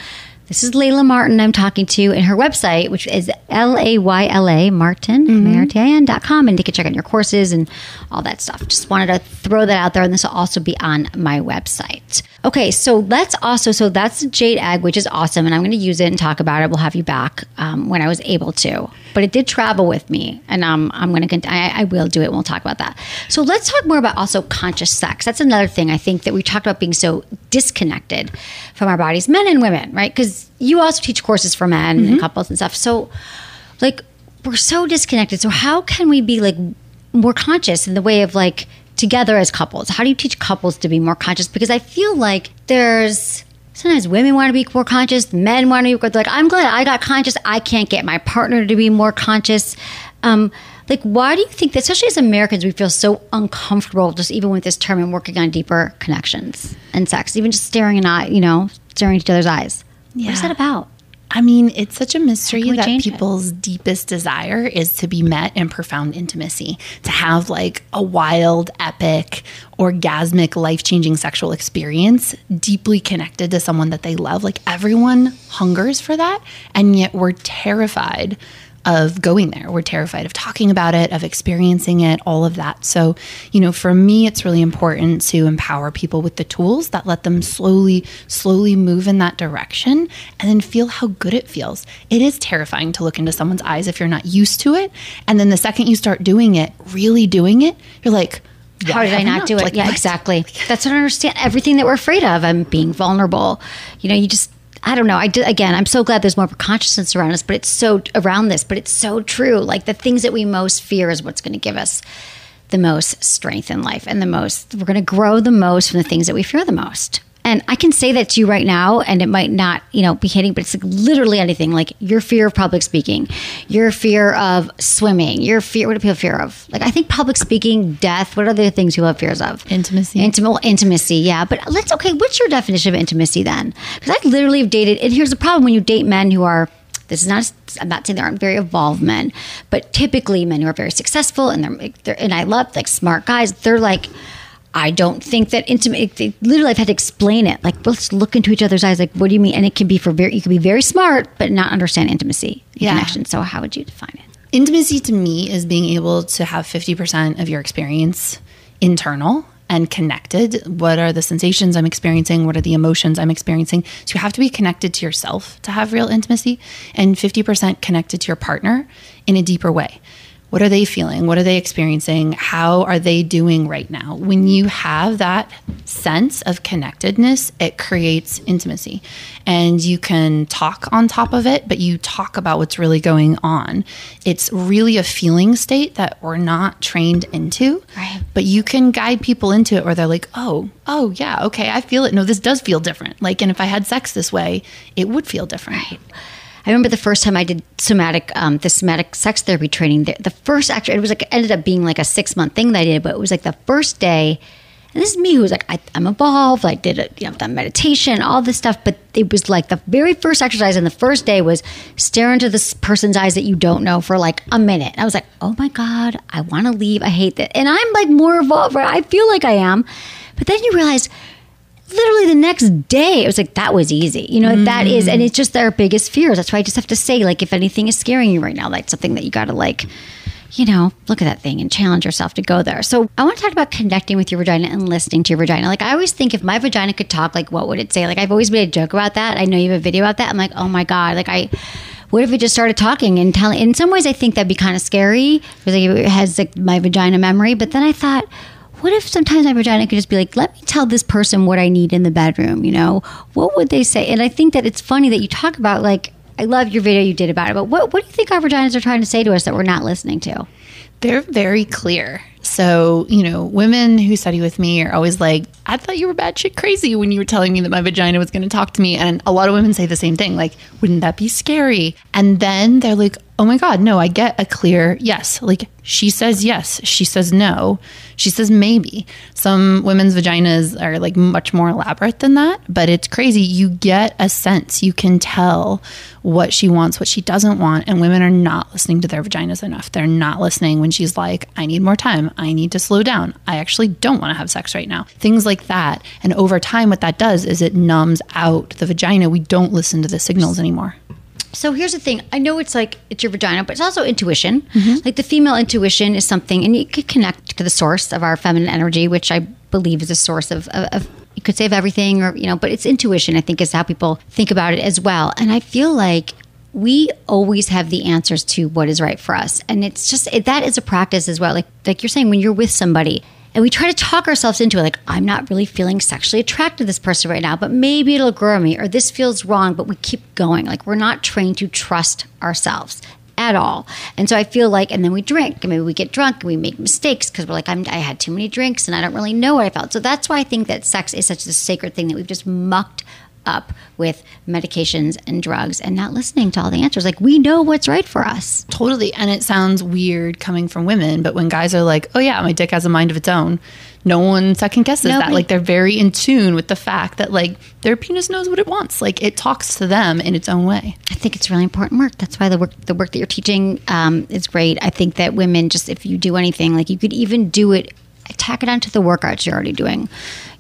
This is Layla Martin I'm talking to, and her website, which is L A Y L A Martin, mm-hmm. M-A-R-T-I-N dot com, and you can check out your courses and all that stuff. Just wanted to throw that out there, and this will also be on my website. Okay, so let's also, so that's the Jade Egg, which is awesome, and I'm going to use it and talk about it. We'll have you back um, when I was able to. But it did travel with me, and um, I'm going to, I, I will do it. and We'll talk about that. So let's talk more about also conscious sex. That's another thing I think that we talked about being so disconnected from our bodies, men and women, right? Because you also teach courses for men and couples and stuff. So, like, we're so disconnected. So how can we be like more conscious in the way of like together as couples? How do you teach couples to be more conscious? Because I feel like there's sometimes women want to be more conscious, men want to be like, I'm glad I got conscious. I can't get my partner to be more conscious. Um, like, why do you think that, especially as Americans, we feel so uncomfortable just even with this term and working on deeper connections and sex, even just staring in eye, you know, staring each other's eyes? What is that about? I mean, it's such a mystery How can we that change it? people's deepest desire is to be met in profound intimacy, to have like a wild, epic, orgasmic, life changing sexual experience deeply connected to someone that they love. Like everyone hungers for that. And yet we're terrified of going there. We're terrified of talking about it, of experiencing it, all of that. So, you know, for me, it's really important to empower people with the tools that let them slowly, slowly move in that direction and then feel how good it feels. It is terrifying to look into someone's eyes if you're not used to it. And then the second you start doing it, really doing it, you're like, How did I haven't not do it? Like, yeah, what? exactly. That's what I understand. Everything that we're afraid of, I'm being vulnerable. You know, you just, I don't know. I did, again, I'm so glad there's more consciousness around us, but it's so around this, but it's so true. Like the things that we most fear is what's going to give us the most strength in life and the most, we're going to grow the most from the things that we fear the most. And I can say that to you right now, and it might not, you know, be hitting, but it's like literally anything. Like your fear of public speaking, your fear of swimming, your fear. What do people fear of? Like I think public speaking, death. What are the things people have fears of? Intimacy. Intimate intimacy, yeah. But let's okay. What's your definition of intimacy then? Because I literally have dated, and here's the problem: when you date men who are this is not. I'm not saying they aren't very evolved men, but typically men who are very successful and they're, they're and I love like smart guys. They're like. I don't think that intimate. They, literally, I've had to explain it. Like, let's look into each other's eyes. Like, what do you mean? And it can be for very. You can be very smart, but not understand intimacy, and Yeah. connection. So, how would you define it? Intimacy to me is being able to have 50% of your experience internal and connected. What are the sensations I'm experiencing? What are the emotions I'm experiencing? So you have to be connected to yourself to have real intimacy and 50% connected to your partner in a deeper way. What are they feeling? What are they experiencing? How are they doing right now? When you have that sense of connectedness, it creates intimacy. And you can talk on top of it, but you talk about what's really going on. It's really a feeling state that we're not trained into. Right. But you can guide people into it where they're like, oh, oh, yeah, okay, I feel it. No, this does feel different. Like, and if I had sex this way, it would feel different. Right. I remember the first time I did somatic, um, the somatic sex therapy training. The, the first actually, it was like ended up being like a six month thing that I did, but it was like the first day. And this is me who was like, I, I'm evolved. I did it, you know, done meditation, all this stuff. But it was like the very first exercise, and the first day was stare into this person's eyes that you don't know for like a minute. And I was like, oh my god, I want to leave. I hate that. And I'm like more evolved. Right? I feel like I am. But then you realize literally the next day it was like that was easy. You know that is and mm. it's just our biggest fears. That's why i just have to say like if anything is scaring you right now like something that you gotta like you know look at that thing and challenge yourself to go there. So i want to talk about connecting with your vagina and listening to your vagina. Like i always think if my vagina could talk like what would it say? Like i've always made a joke about that. I know you have a video about that. I'm like oh my god. Like i what if it just started talking and telling in some ways i think that'd be kind of scary because like, it has like my vagina memory but then i thought what if sometimes my vagina could just be like, let me tell this person what I need in the bedroom, you know? What would they say? And I think that it's funny that you talk about like I love your video you did about it, but what what do you think our vaginas are trying to say to us that we're not listening to? They're very clear. So, you know, women who study with me are always like, I thought you were batshit crazy when you were telling me that my vagina was going to talk to me. And a lot of women say the same thing, like, wouldn't that be scary? And then they're like, oh my God, no, I get a clear yes. Like, she says yes. She says no. She says maybe. Some women's vaginas are like much more elaborate than that, but it's crazy. You get a sense. You can tell what she wants, what she doesn't want. And women are not listening to their vaginas enough. They're not listening when she's like, I need more time. I need to slow down. I actually don't want to have sex right now. Things like that. And over time, what that does is it numbs out the vagina. We don't listen to the signals anymore. So here's the thing. I know it's like it's your vagina, but it's also intuition. Mm-hmm. Like the female intuition is something, and you could connect to the source of our feminine energy, which I believe is a source of, of, of you could say of everything, or you know, but it's intuition. I think is how people think about it as well. And I feel like we always have the answers to what is right for us, and it's just it, that is a practice as well. Like like you're saying, when you're with somebody. And we try to talk ourselves into it, like, I'm not really feeling sexually attracted to this person right now, but maybe it'll grow me, or this feels wrong, but we keep going. Like, we're not trained to trust ourselves. at all. And so I feel like, and then we drink, and maybe we get drunk and we make mistakes because we're like, I had too many drinks and I don't really know what I felt. So that's why I think that sex is such a sacred thing that we've just mucked up with medications and drugs and not listening to all the answers. Like we know what's right for us. Totally. And it sounds weird coming from women, but when guys are like, oh, yeah, my dick has a mind of its own, no one second guesses that. Like they're very in tune with the fact that like their penis knows what it wants. Like it talks to them in its own way. I think it's really important work. That's why the work the work that you're teaching um, is great. I think that women just if you do anything, like you could even do it, tack it onto the workouts you're already doing,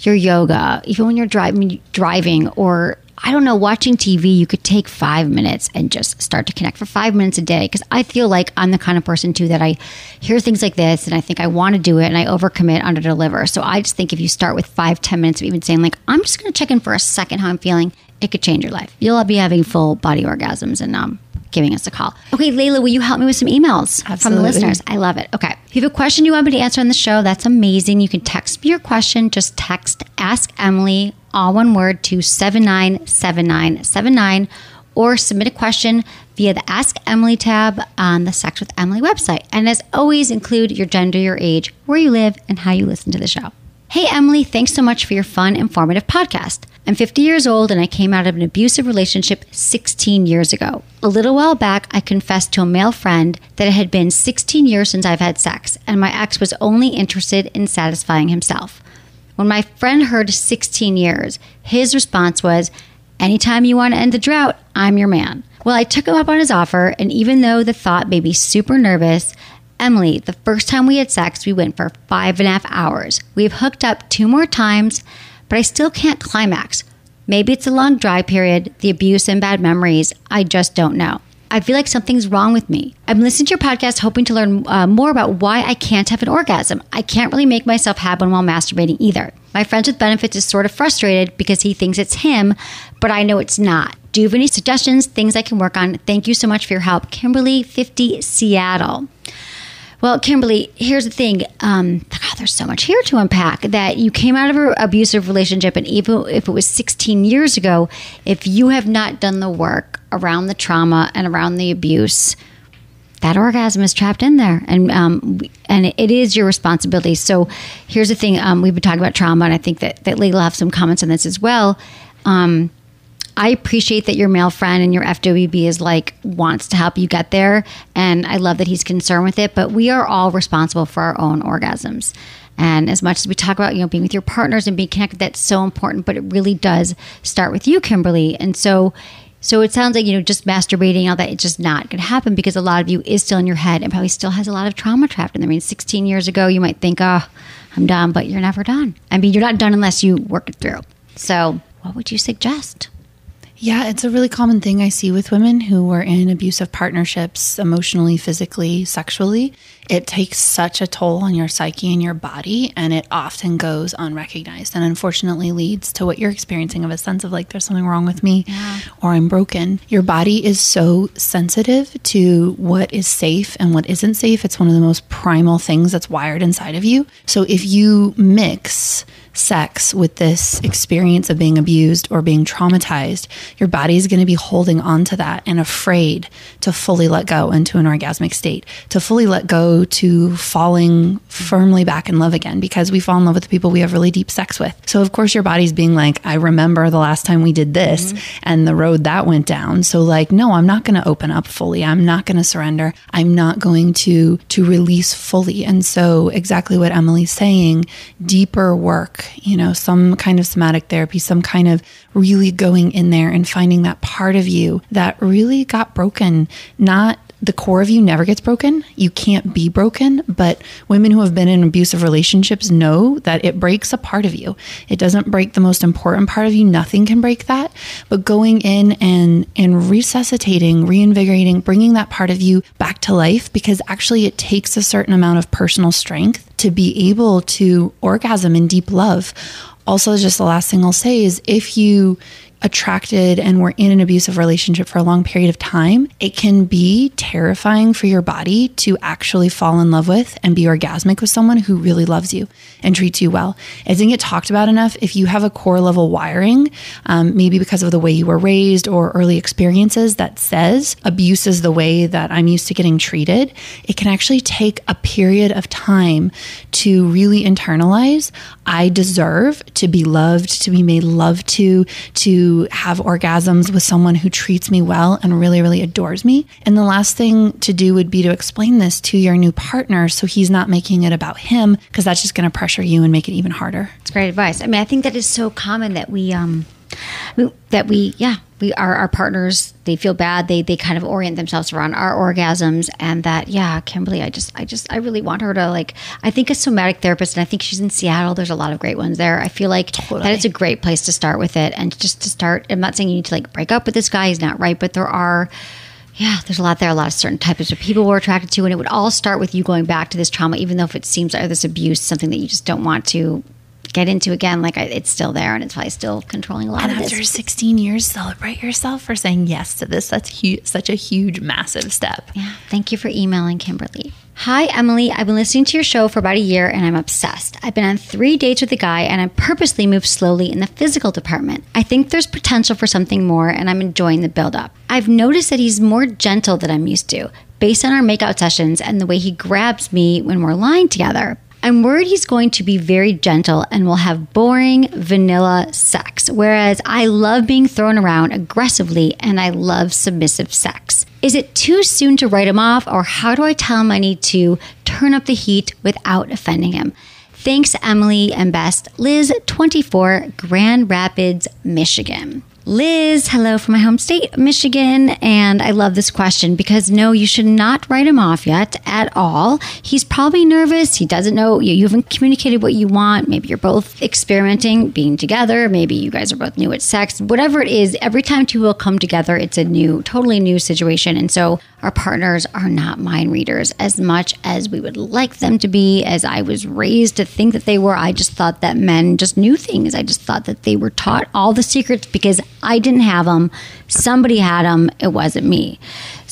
your yoga, even when you're driving, driving, or I don't know, watching TV. You could take five minutes and just start to connect for five minutes a day. Because I feel like I'm the kind of person too that I hear things like this and I think I want to do it and I overcommit, under deliver. So I just think if you start with five, ten minutes of even saying like I'm just going to check in for a second how I'm feeling, it could change your life. You'll be having full body orgasms and um, giving us a call. Okay, Layla, will you help me with some emails from the listeners? I love it. Okay. If you have a question you want me to answer on the show, that's amazing. You can text me your question. Just text Ask Emily, all one word, to 797979 or submit a question via the Ask Emily tab on the Sex with Emily website. And as always, include your gender, your age, where you live, and how you listen to the show. Hey, Emily, thanks so much for your fun, informative podcast. I'm 50 years old and I came out of an abusive relationship 16 years ago. A little while back, I confessed to a male friend that it had been 16 years since I've had sex, and my ex was only interested in satisfying himself. When my friend heard 16 years, his response was, Anytime you want to end the drought, I'm your man. Well, I took him up on his offer, and even though the thought made me super nervous, Emily, the first time we had sex, we went for five and a half hours. We've hooked up two more times, but I still can't climax. Maybe it's a long dry period, the abuse and bad memories. I just don't know. I feel like something's wrong with me. I'm listening to your podcast hoping to learn uh, more about why I can't have an orgasm. I can't really make myself have one while masturbating either. My friends with benefits is sort of frustrated because he thinks it's him, but I know it's not. Do you have any suggestions, things I can work on? Thank you so much for your help. Kimberly, 50 Seattle. Well, Kimberly, here's the thing. Um, God, there's so much here to unpack. That you came out of an abusive relationship, and even if it was 16 years ago, if you have not done the work around the trauma and around the abuse, that orgasm is trapped in there, and um, and it is your responsibility. So, here's the thing. Um, we've been talking about trauma, and I think that that Layla will have some comments on this as well. Um, I appreciate that your male friend and your FWB is like wants to help you get there, and I love that he's concerned with it. But we are all responsible for our own orgasms. And as much as we talk about you know being with your partners and being connected, that's so important. But it really does start with you, Kimberly. And so, so it sounds like you know just masturbating all that it's just not going to happen because a lot of you is still in your head and probably still has a lot of trauma trapped in there. I mean, 16 years ago, you might think, oh, I'm done, but you're never done. I mean, you're not done unless you work it through. So, what would you suggest? Yeah, it's a really common thing I see with women who were in abusive partnerships, emotionally, physically, sexually. It takes such a toll on your psyche and your body, and it often goes unrecognized and unfortunately leads to what you're experiencing of a sense of like, there's something wrong with me or I'm broken. Your body is so sensitive to what is safe and what isn't safe. It's one of the most primal things that's wired inside of you. So if you mix, sex with this experience of being abused or being traumatized, your body is going to be holding on to that and afraid to fully let go into an orgasmic state, to fully let go to falling firmly back in love again because we fall in love with the people we have really deep sex with. So, of course, your body's being like, I remember the last time we did this mm-hmm. and the road that went down. So, like, no, I'm not going to open up fully. I'm not going to surrender. I'm not going to to release fully. And so, exactly what Emily's saying, deeper work, you know, some kind of somatic therapy, some kind of really going in there and finding that part of you that really got broken, not the core of you never gets broken. You can't be broken, but women who have been in abusive relationships know that it breaks a part of you. It doesn't break the most important part of you. Nothing can break that. But going in and and resuscitating, reinvigorating, bringing that part of you back to life because actually it takes a certain amount of personal strength to be able to orgasm in deep love Also, just the last thing I'll say is if you attracted and were in an abusive relationship for a long period of time, it can be terrifying for your body to actually fall in love with and be orgasmic with someone who really loves you and treats you well. It doesn't get talked about enough. If you have a core level wiring, um, maybe because of the way you were raised or early experiences that says abuse is the way that I'm used to getting treated, it can actually take a period of time to really internalize I deserve to be loved, to be made love to, to have orgasms with someone who treats me well and really, really adores me. And the last thing to do would be to explain this to your new partner so he's not making it about him because that's just going to pressure you and make it even harder. It's great advice. I mean, I think that is so common that we, um, that we, yeah, we are our partners. They feel bad. They they kind of orient themselves around our orgasms and that yeah kimberly i just i just i really want her to like i think a somatic therapist and i think she's in seattle. There's a lot of great ones there. I feel like totally. that it's a great place to start with it and just to start i'm not saying you need to like break up with this guy. He's not right but there are yeah, there's a lot there, a lot of certain types of people we're attracted to. And it would all start with you going back to this trauma, even though if it seems like this abuse, something that you just don't want to get into again, like I, it's still there and it's probably still controlling a lot and of after this. 16 years, celebrate yourself for saying yes to this. That's hu- such a huge, massive step. Yeah. Thank you for emailing Kimberly. Hi, Emily. I've been listening to your show for about a year and I'm obsessed. I've been on three dates with a guy and I purposely moved slowly in the physical department. I think there's potential for something more and I'm enjoying the buildup. I've noticed that he's more gentle than I'm used to, based on our makeout sessions and the way he grabs me when we're lying together. I'm worried he's going to be very gentle and will have boring vanilla sex, whereas I love being thrown around aggressively and I love submissive sex. Is it too soon to write him off, or how do I tell him I need to turn up the heat without offending him? Thanks, Emily, and best, Liz, 24, Grand Rapids, Michigan. Liz, hello from my home state, Michigan. And I love this question because no, you should not write him off yet at all. He's probably nervous. He doesn't know you, you haven't communicated what you want. Maybe you're both experimenting, being together. Maybe you guys are both new at sex. Whatever it is, every time two will come together, it's a new, totally new situation. And so our partners are not mind readers as much as we would like them to be, as I was raised to think that they were. I just thought that men just knew things. I just thought that they were taught all the secrets because I didn't have them. Somebody had them. It wasn't me.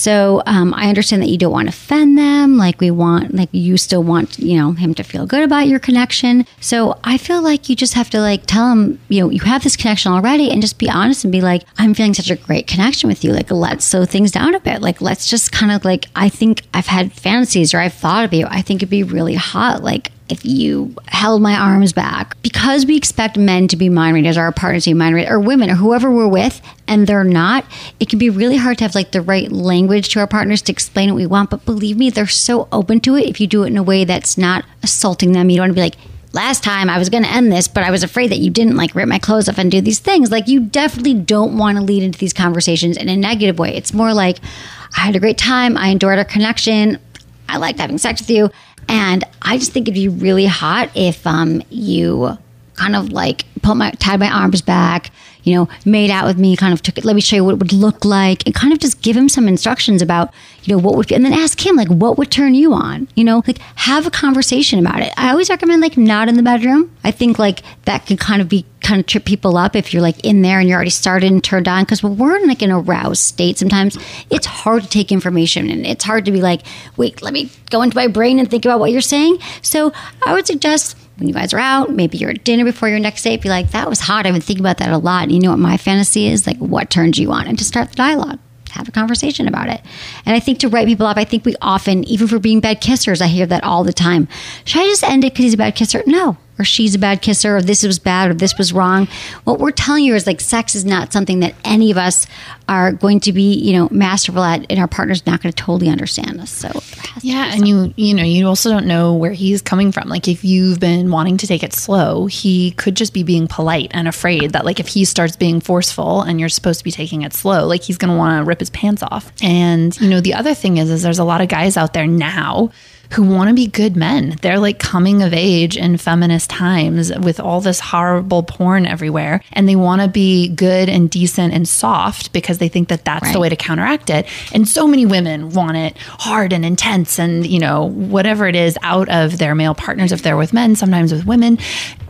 So um, I understand that you don't want to offend them. Like we want, like you still want, you know, him to feel good about your connection. So I feel like you just have to like tell him, you know, you have this connection already, and just be honest and be like, I'm feeling such a great connection with you. Like let's slow things down a bit. Like let's just kind of like I think I've had fantasies or I've thought of you. I think it'd be really hot. Like if you held my arms back. Because we expect men to be mind readers, or our partners to be mind readers, or women, or whoever we're with, and they're not, it can be really hard to have like the right language to our partners to explain what we want. But believe me, they're so open to it if you do it in a way that's not assaulting them. You don't want to be like, last time I was going to end this, but I was afraid that you didn't like rip my clothes off and do these things. Like, you definitely don't want to lead into these conversations in a negative way. It's more like, I had a great time. I enjoyed our connection. I liked having sex with you. And I just think it'd be really hot if um, you kind of like put my tied my arms back, you know, made out with me, kind of took it, let me show you what it would look like, and kind of just give him some instructions about, you know, what would, be and then ask him, like, what would turn you on? You know, like have a conversation about it. I always recommend, like, not in the bedroom. I think, like, that can kind of be, kind of trip people up if you're, like, in there and you're already started and turned on. Cause we're in, like, an aroused state, sometimes it's hard to take information and it's hard to be like, wait, let me go into my brain and think about what you're saying. So I would suggest, when you guys are out, maybe you're at dinner before your next date, be like, that was hot. I've been thinking about that a lot. And you know what my fantasy is? Like, what turns you on? And to start the dialogue, have a conversation about it. And I think to write people up, I think we often, even for being bad kissers, I hear that all the time. Should I just end it because he's a bad kisser? No. Or she's a bad kisser, or this was bad, or this was wrong. What we're telling you is like sex is not something that any of us are going to be, you know, masterful at, and our partner's not going to totally understand us. So yeah, and you you know you also don't know where he's coming from. Like if you've been wanting to take it slow, he could just be being polite and afraid that like if he starts being forceful and you're supposed to be taking it slow, like he's going to want to rip his pants off. And you know the other thing is is there's a lot of guys out there now who want to be good men. They're like coming of age in feminist times with all this horrible porn everywhere. And they want to be good and decent and soft because they think that that's right. the way to counteract it. And so many women want it hard and intense and, you know, whatever it is out of their male partners if they're with men, sometimes with women.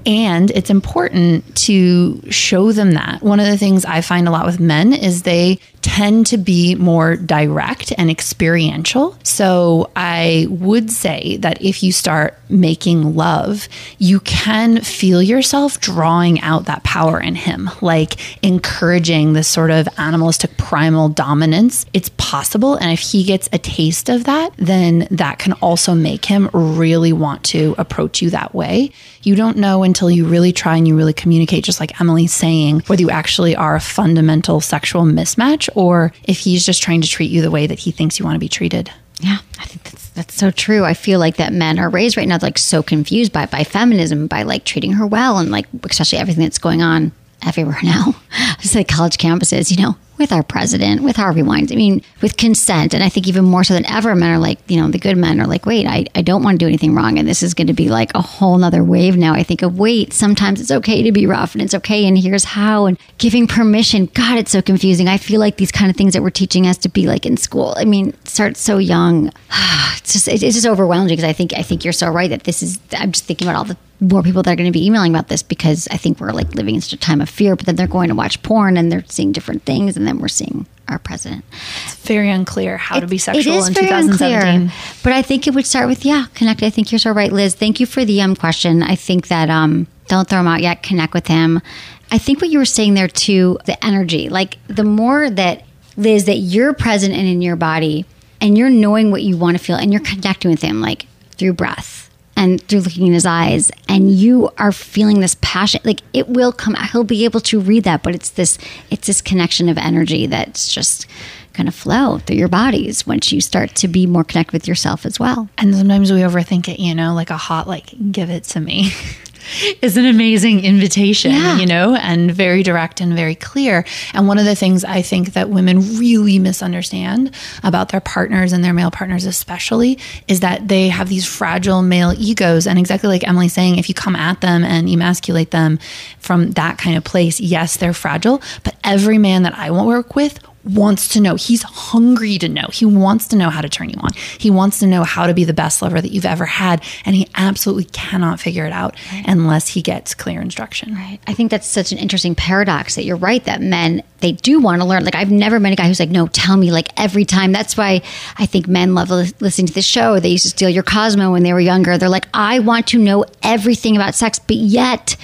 And it's important to show them that. One of the things I find a lot with men is they tend to be more direct and experiential. So I would say that if you start making love, you can feel yourself drawing out that power in him, like encouraging this sort of animalistic primal dominance. It's possible. And if he gets a taste of that, then that can also make him really want to approach you that way. You don't know until you really try and you really communicate, just like Emily's saying, whether you actually are a fundamental sexual mismatch or if he's just trying to treat you the way that he thinks you want to be treated. Yeah, I think that's that's so true. I feel like that men are raised right now like so confused by by feminism, by like treating her well, and like especially everything that's going on everywhere now. Like college campuses, you know, with our president, with Harvey Weinstein. I mean, with consent. And I think even more so than ever, men are like, you know, the good men are like, wait, I, I don't want to do anything wrong. And this is going to be like a whole nother wave now. I think of wait, sometimes it's okay to be rough and it's okay. And here's how and giving permission. God, it's so confusing. I feel like these kind of things that we're teaching us to be like in school. I mean, start so young. It's just, it's just overwhelming because I think, I think you're so right that this is, I'm just thinking about all the more people that are going to be emailing about this because I think we're like living in such a time of fear, but then they're going to watch porn and they're seeing different things, and then we're seeing our president. It's very unclear how to be sexual in very 2017. unclear, but I think it would start with yeah, connect. I think you're so right, Liz. Thank you for the um question. I think that um don't throw him out yet. Connect with him. I think what you were saying there too, the energy. Like the more that Liz that you're present and in your body, and you're knowing what you want to feel, and you're connecting with him like through breath and through looking in his eyes and you are feeling this passion like it will come he'll be able to read that but it's this it's this connection of energy that's just going to flow through your bodies once you start to be more connected with yourself as well. And sometimes we overthink it, you know, like a hot, like, give it to me is an amazing invitation, Yeah. you know, and very direct and very clear. And one of the things I think that women really misunderstand about their partners and their male partners, especially, is that they have these fragile male egos. And exactly like Emily's saying, if you come at them and emasculate them from that kind of place, yes, they're fragile. But every man that I won't work with wants to know. He's hungry to know. He wants to know how to turn you on. He wants to know how to be the best lover that you've ever had. And he absolutely cannot figure it out unless he gets clear instruction. Right. I think that's such an interesting paradox that you're right that men they do want to learn. Like I've never met a guy who's like, no, tell me like every time. That's why I think men love li- listening to this show. They used to steal your Cosmo when they were younger. They're like, I want to know everything about sex, but yet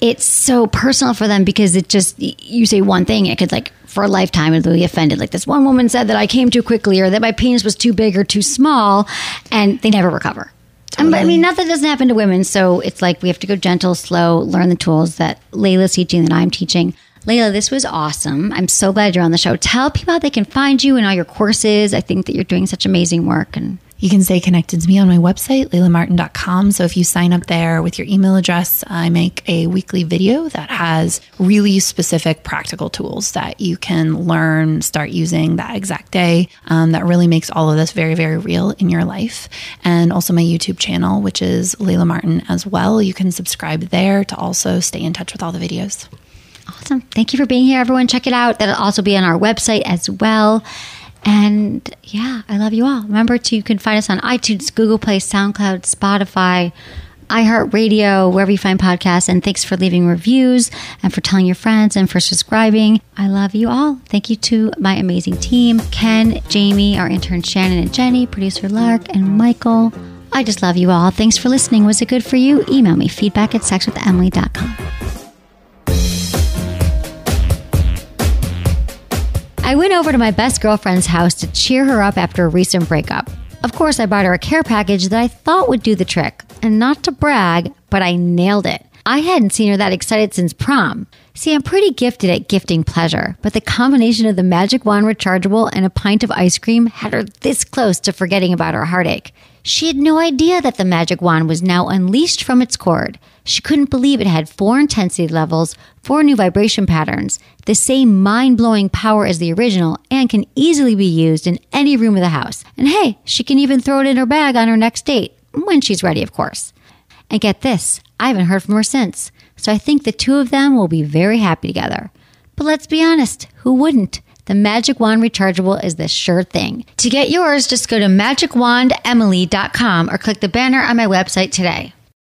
it's so personal for them because it just you say one thing, it could like for a lifetime and they'll be offended. Like this one woman said that I came too quickly or that my penis was too big or too small, and they never recover. And, but I mean, nothing doesn't happen to women, so it's like we have to go gentle, slow, learn the tools that Layla's teaching, that I'm teaching. Layla, this was awesome. I'm so glad you're on the show. Tell people how they can find you and all your courses. I think that you're doing such amazing work. And You can stay connected to me on my website, laylamartin.com. So if you sign up there with your email address, I make a weekly video that has really specific practical tools that you can learn, start using that exact day. Um, that really makes all of this very, very real in your life. And also my YouTube channel, which is Layla Martin as well. You can subscribe there to also stay in touch with all the videos. awesome. Thank you for being here, everyone. Check it out. That'll also be on our website as well. And yeah, I love you all. Remember to you can find us on iTunes, Google Play, SoundCloud, Spotify, iHeartRadio, wherever you find podcasts. And thanks for leaving reviews and for telling your friends and for subscribing. I love you all. Thank you to my amazing team Ken, Jamie, our intern Shannon and Jenny, producer Lark, and Michael. I just love you all. Thanks for listening. Was it good for you? Email me feedback at sexwithemily.com. I went over to my best girlfriend's house to cheer her up after a recent breakup. Of course, I bought her a care package that I thought would do the trick. And not to brag, but I nailed it. I hadn't seen her that excited since prom. See, I'm pretty gifted at gifting pleasure, but the combination of the Magic Wand rechargeable and a pint of ice cream had her this close to forgetting about her heartache. She had no idea that the Magic Wand was now unleashed from its cord. She couldn't believe it had four intensity levels, four new vibration patterns, the same mind blowing power as the original, and can easily be used in any room of the house. And hey, she can even throw it in her bag on her next date, when she's ready, of course. And get this, I haven't heard from her since, so I think the two of them will be very happy together. But let's be honest, who wouldn't? The Magic Wand Rechargeable is the sure thing. To get yours, just go to magicwandemily.com or click the banner on my website today.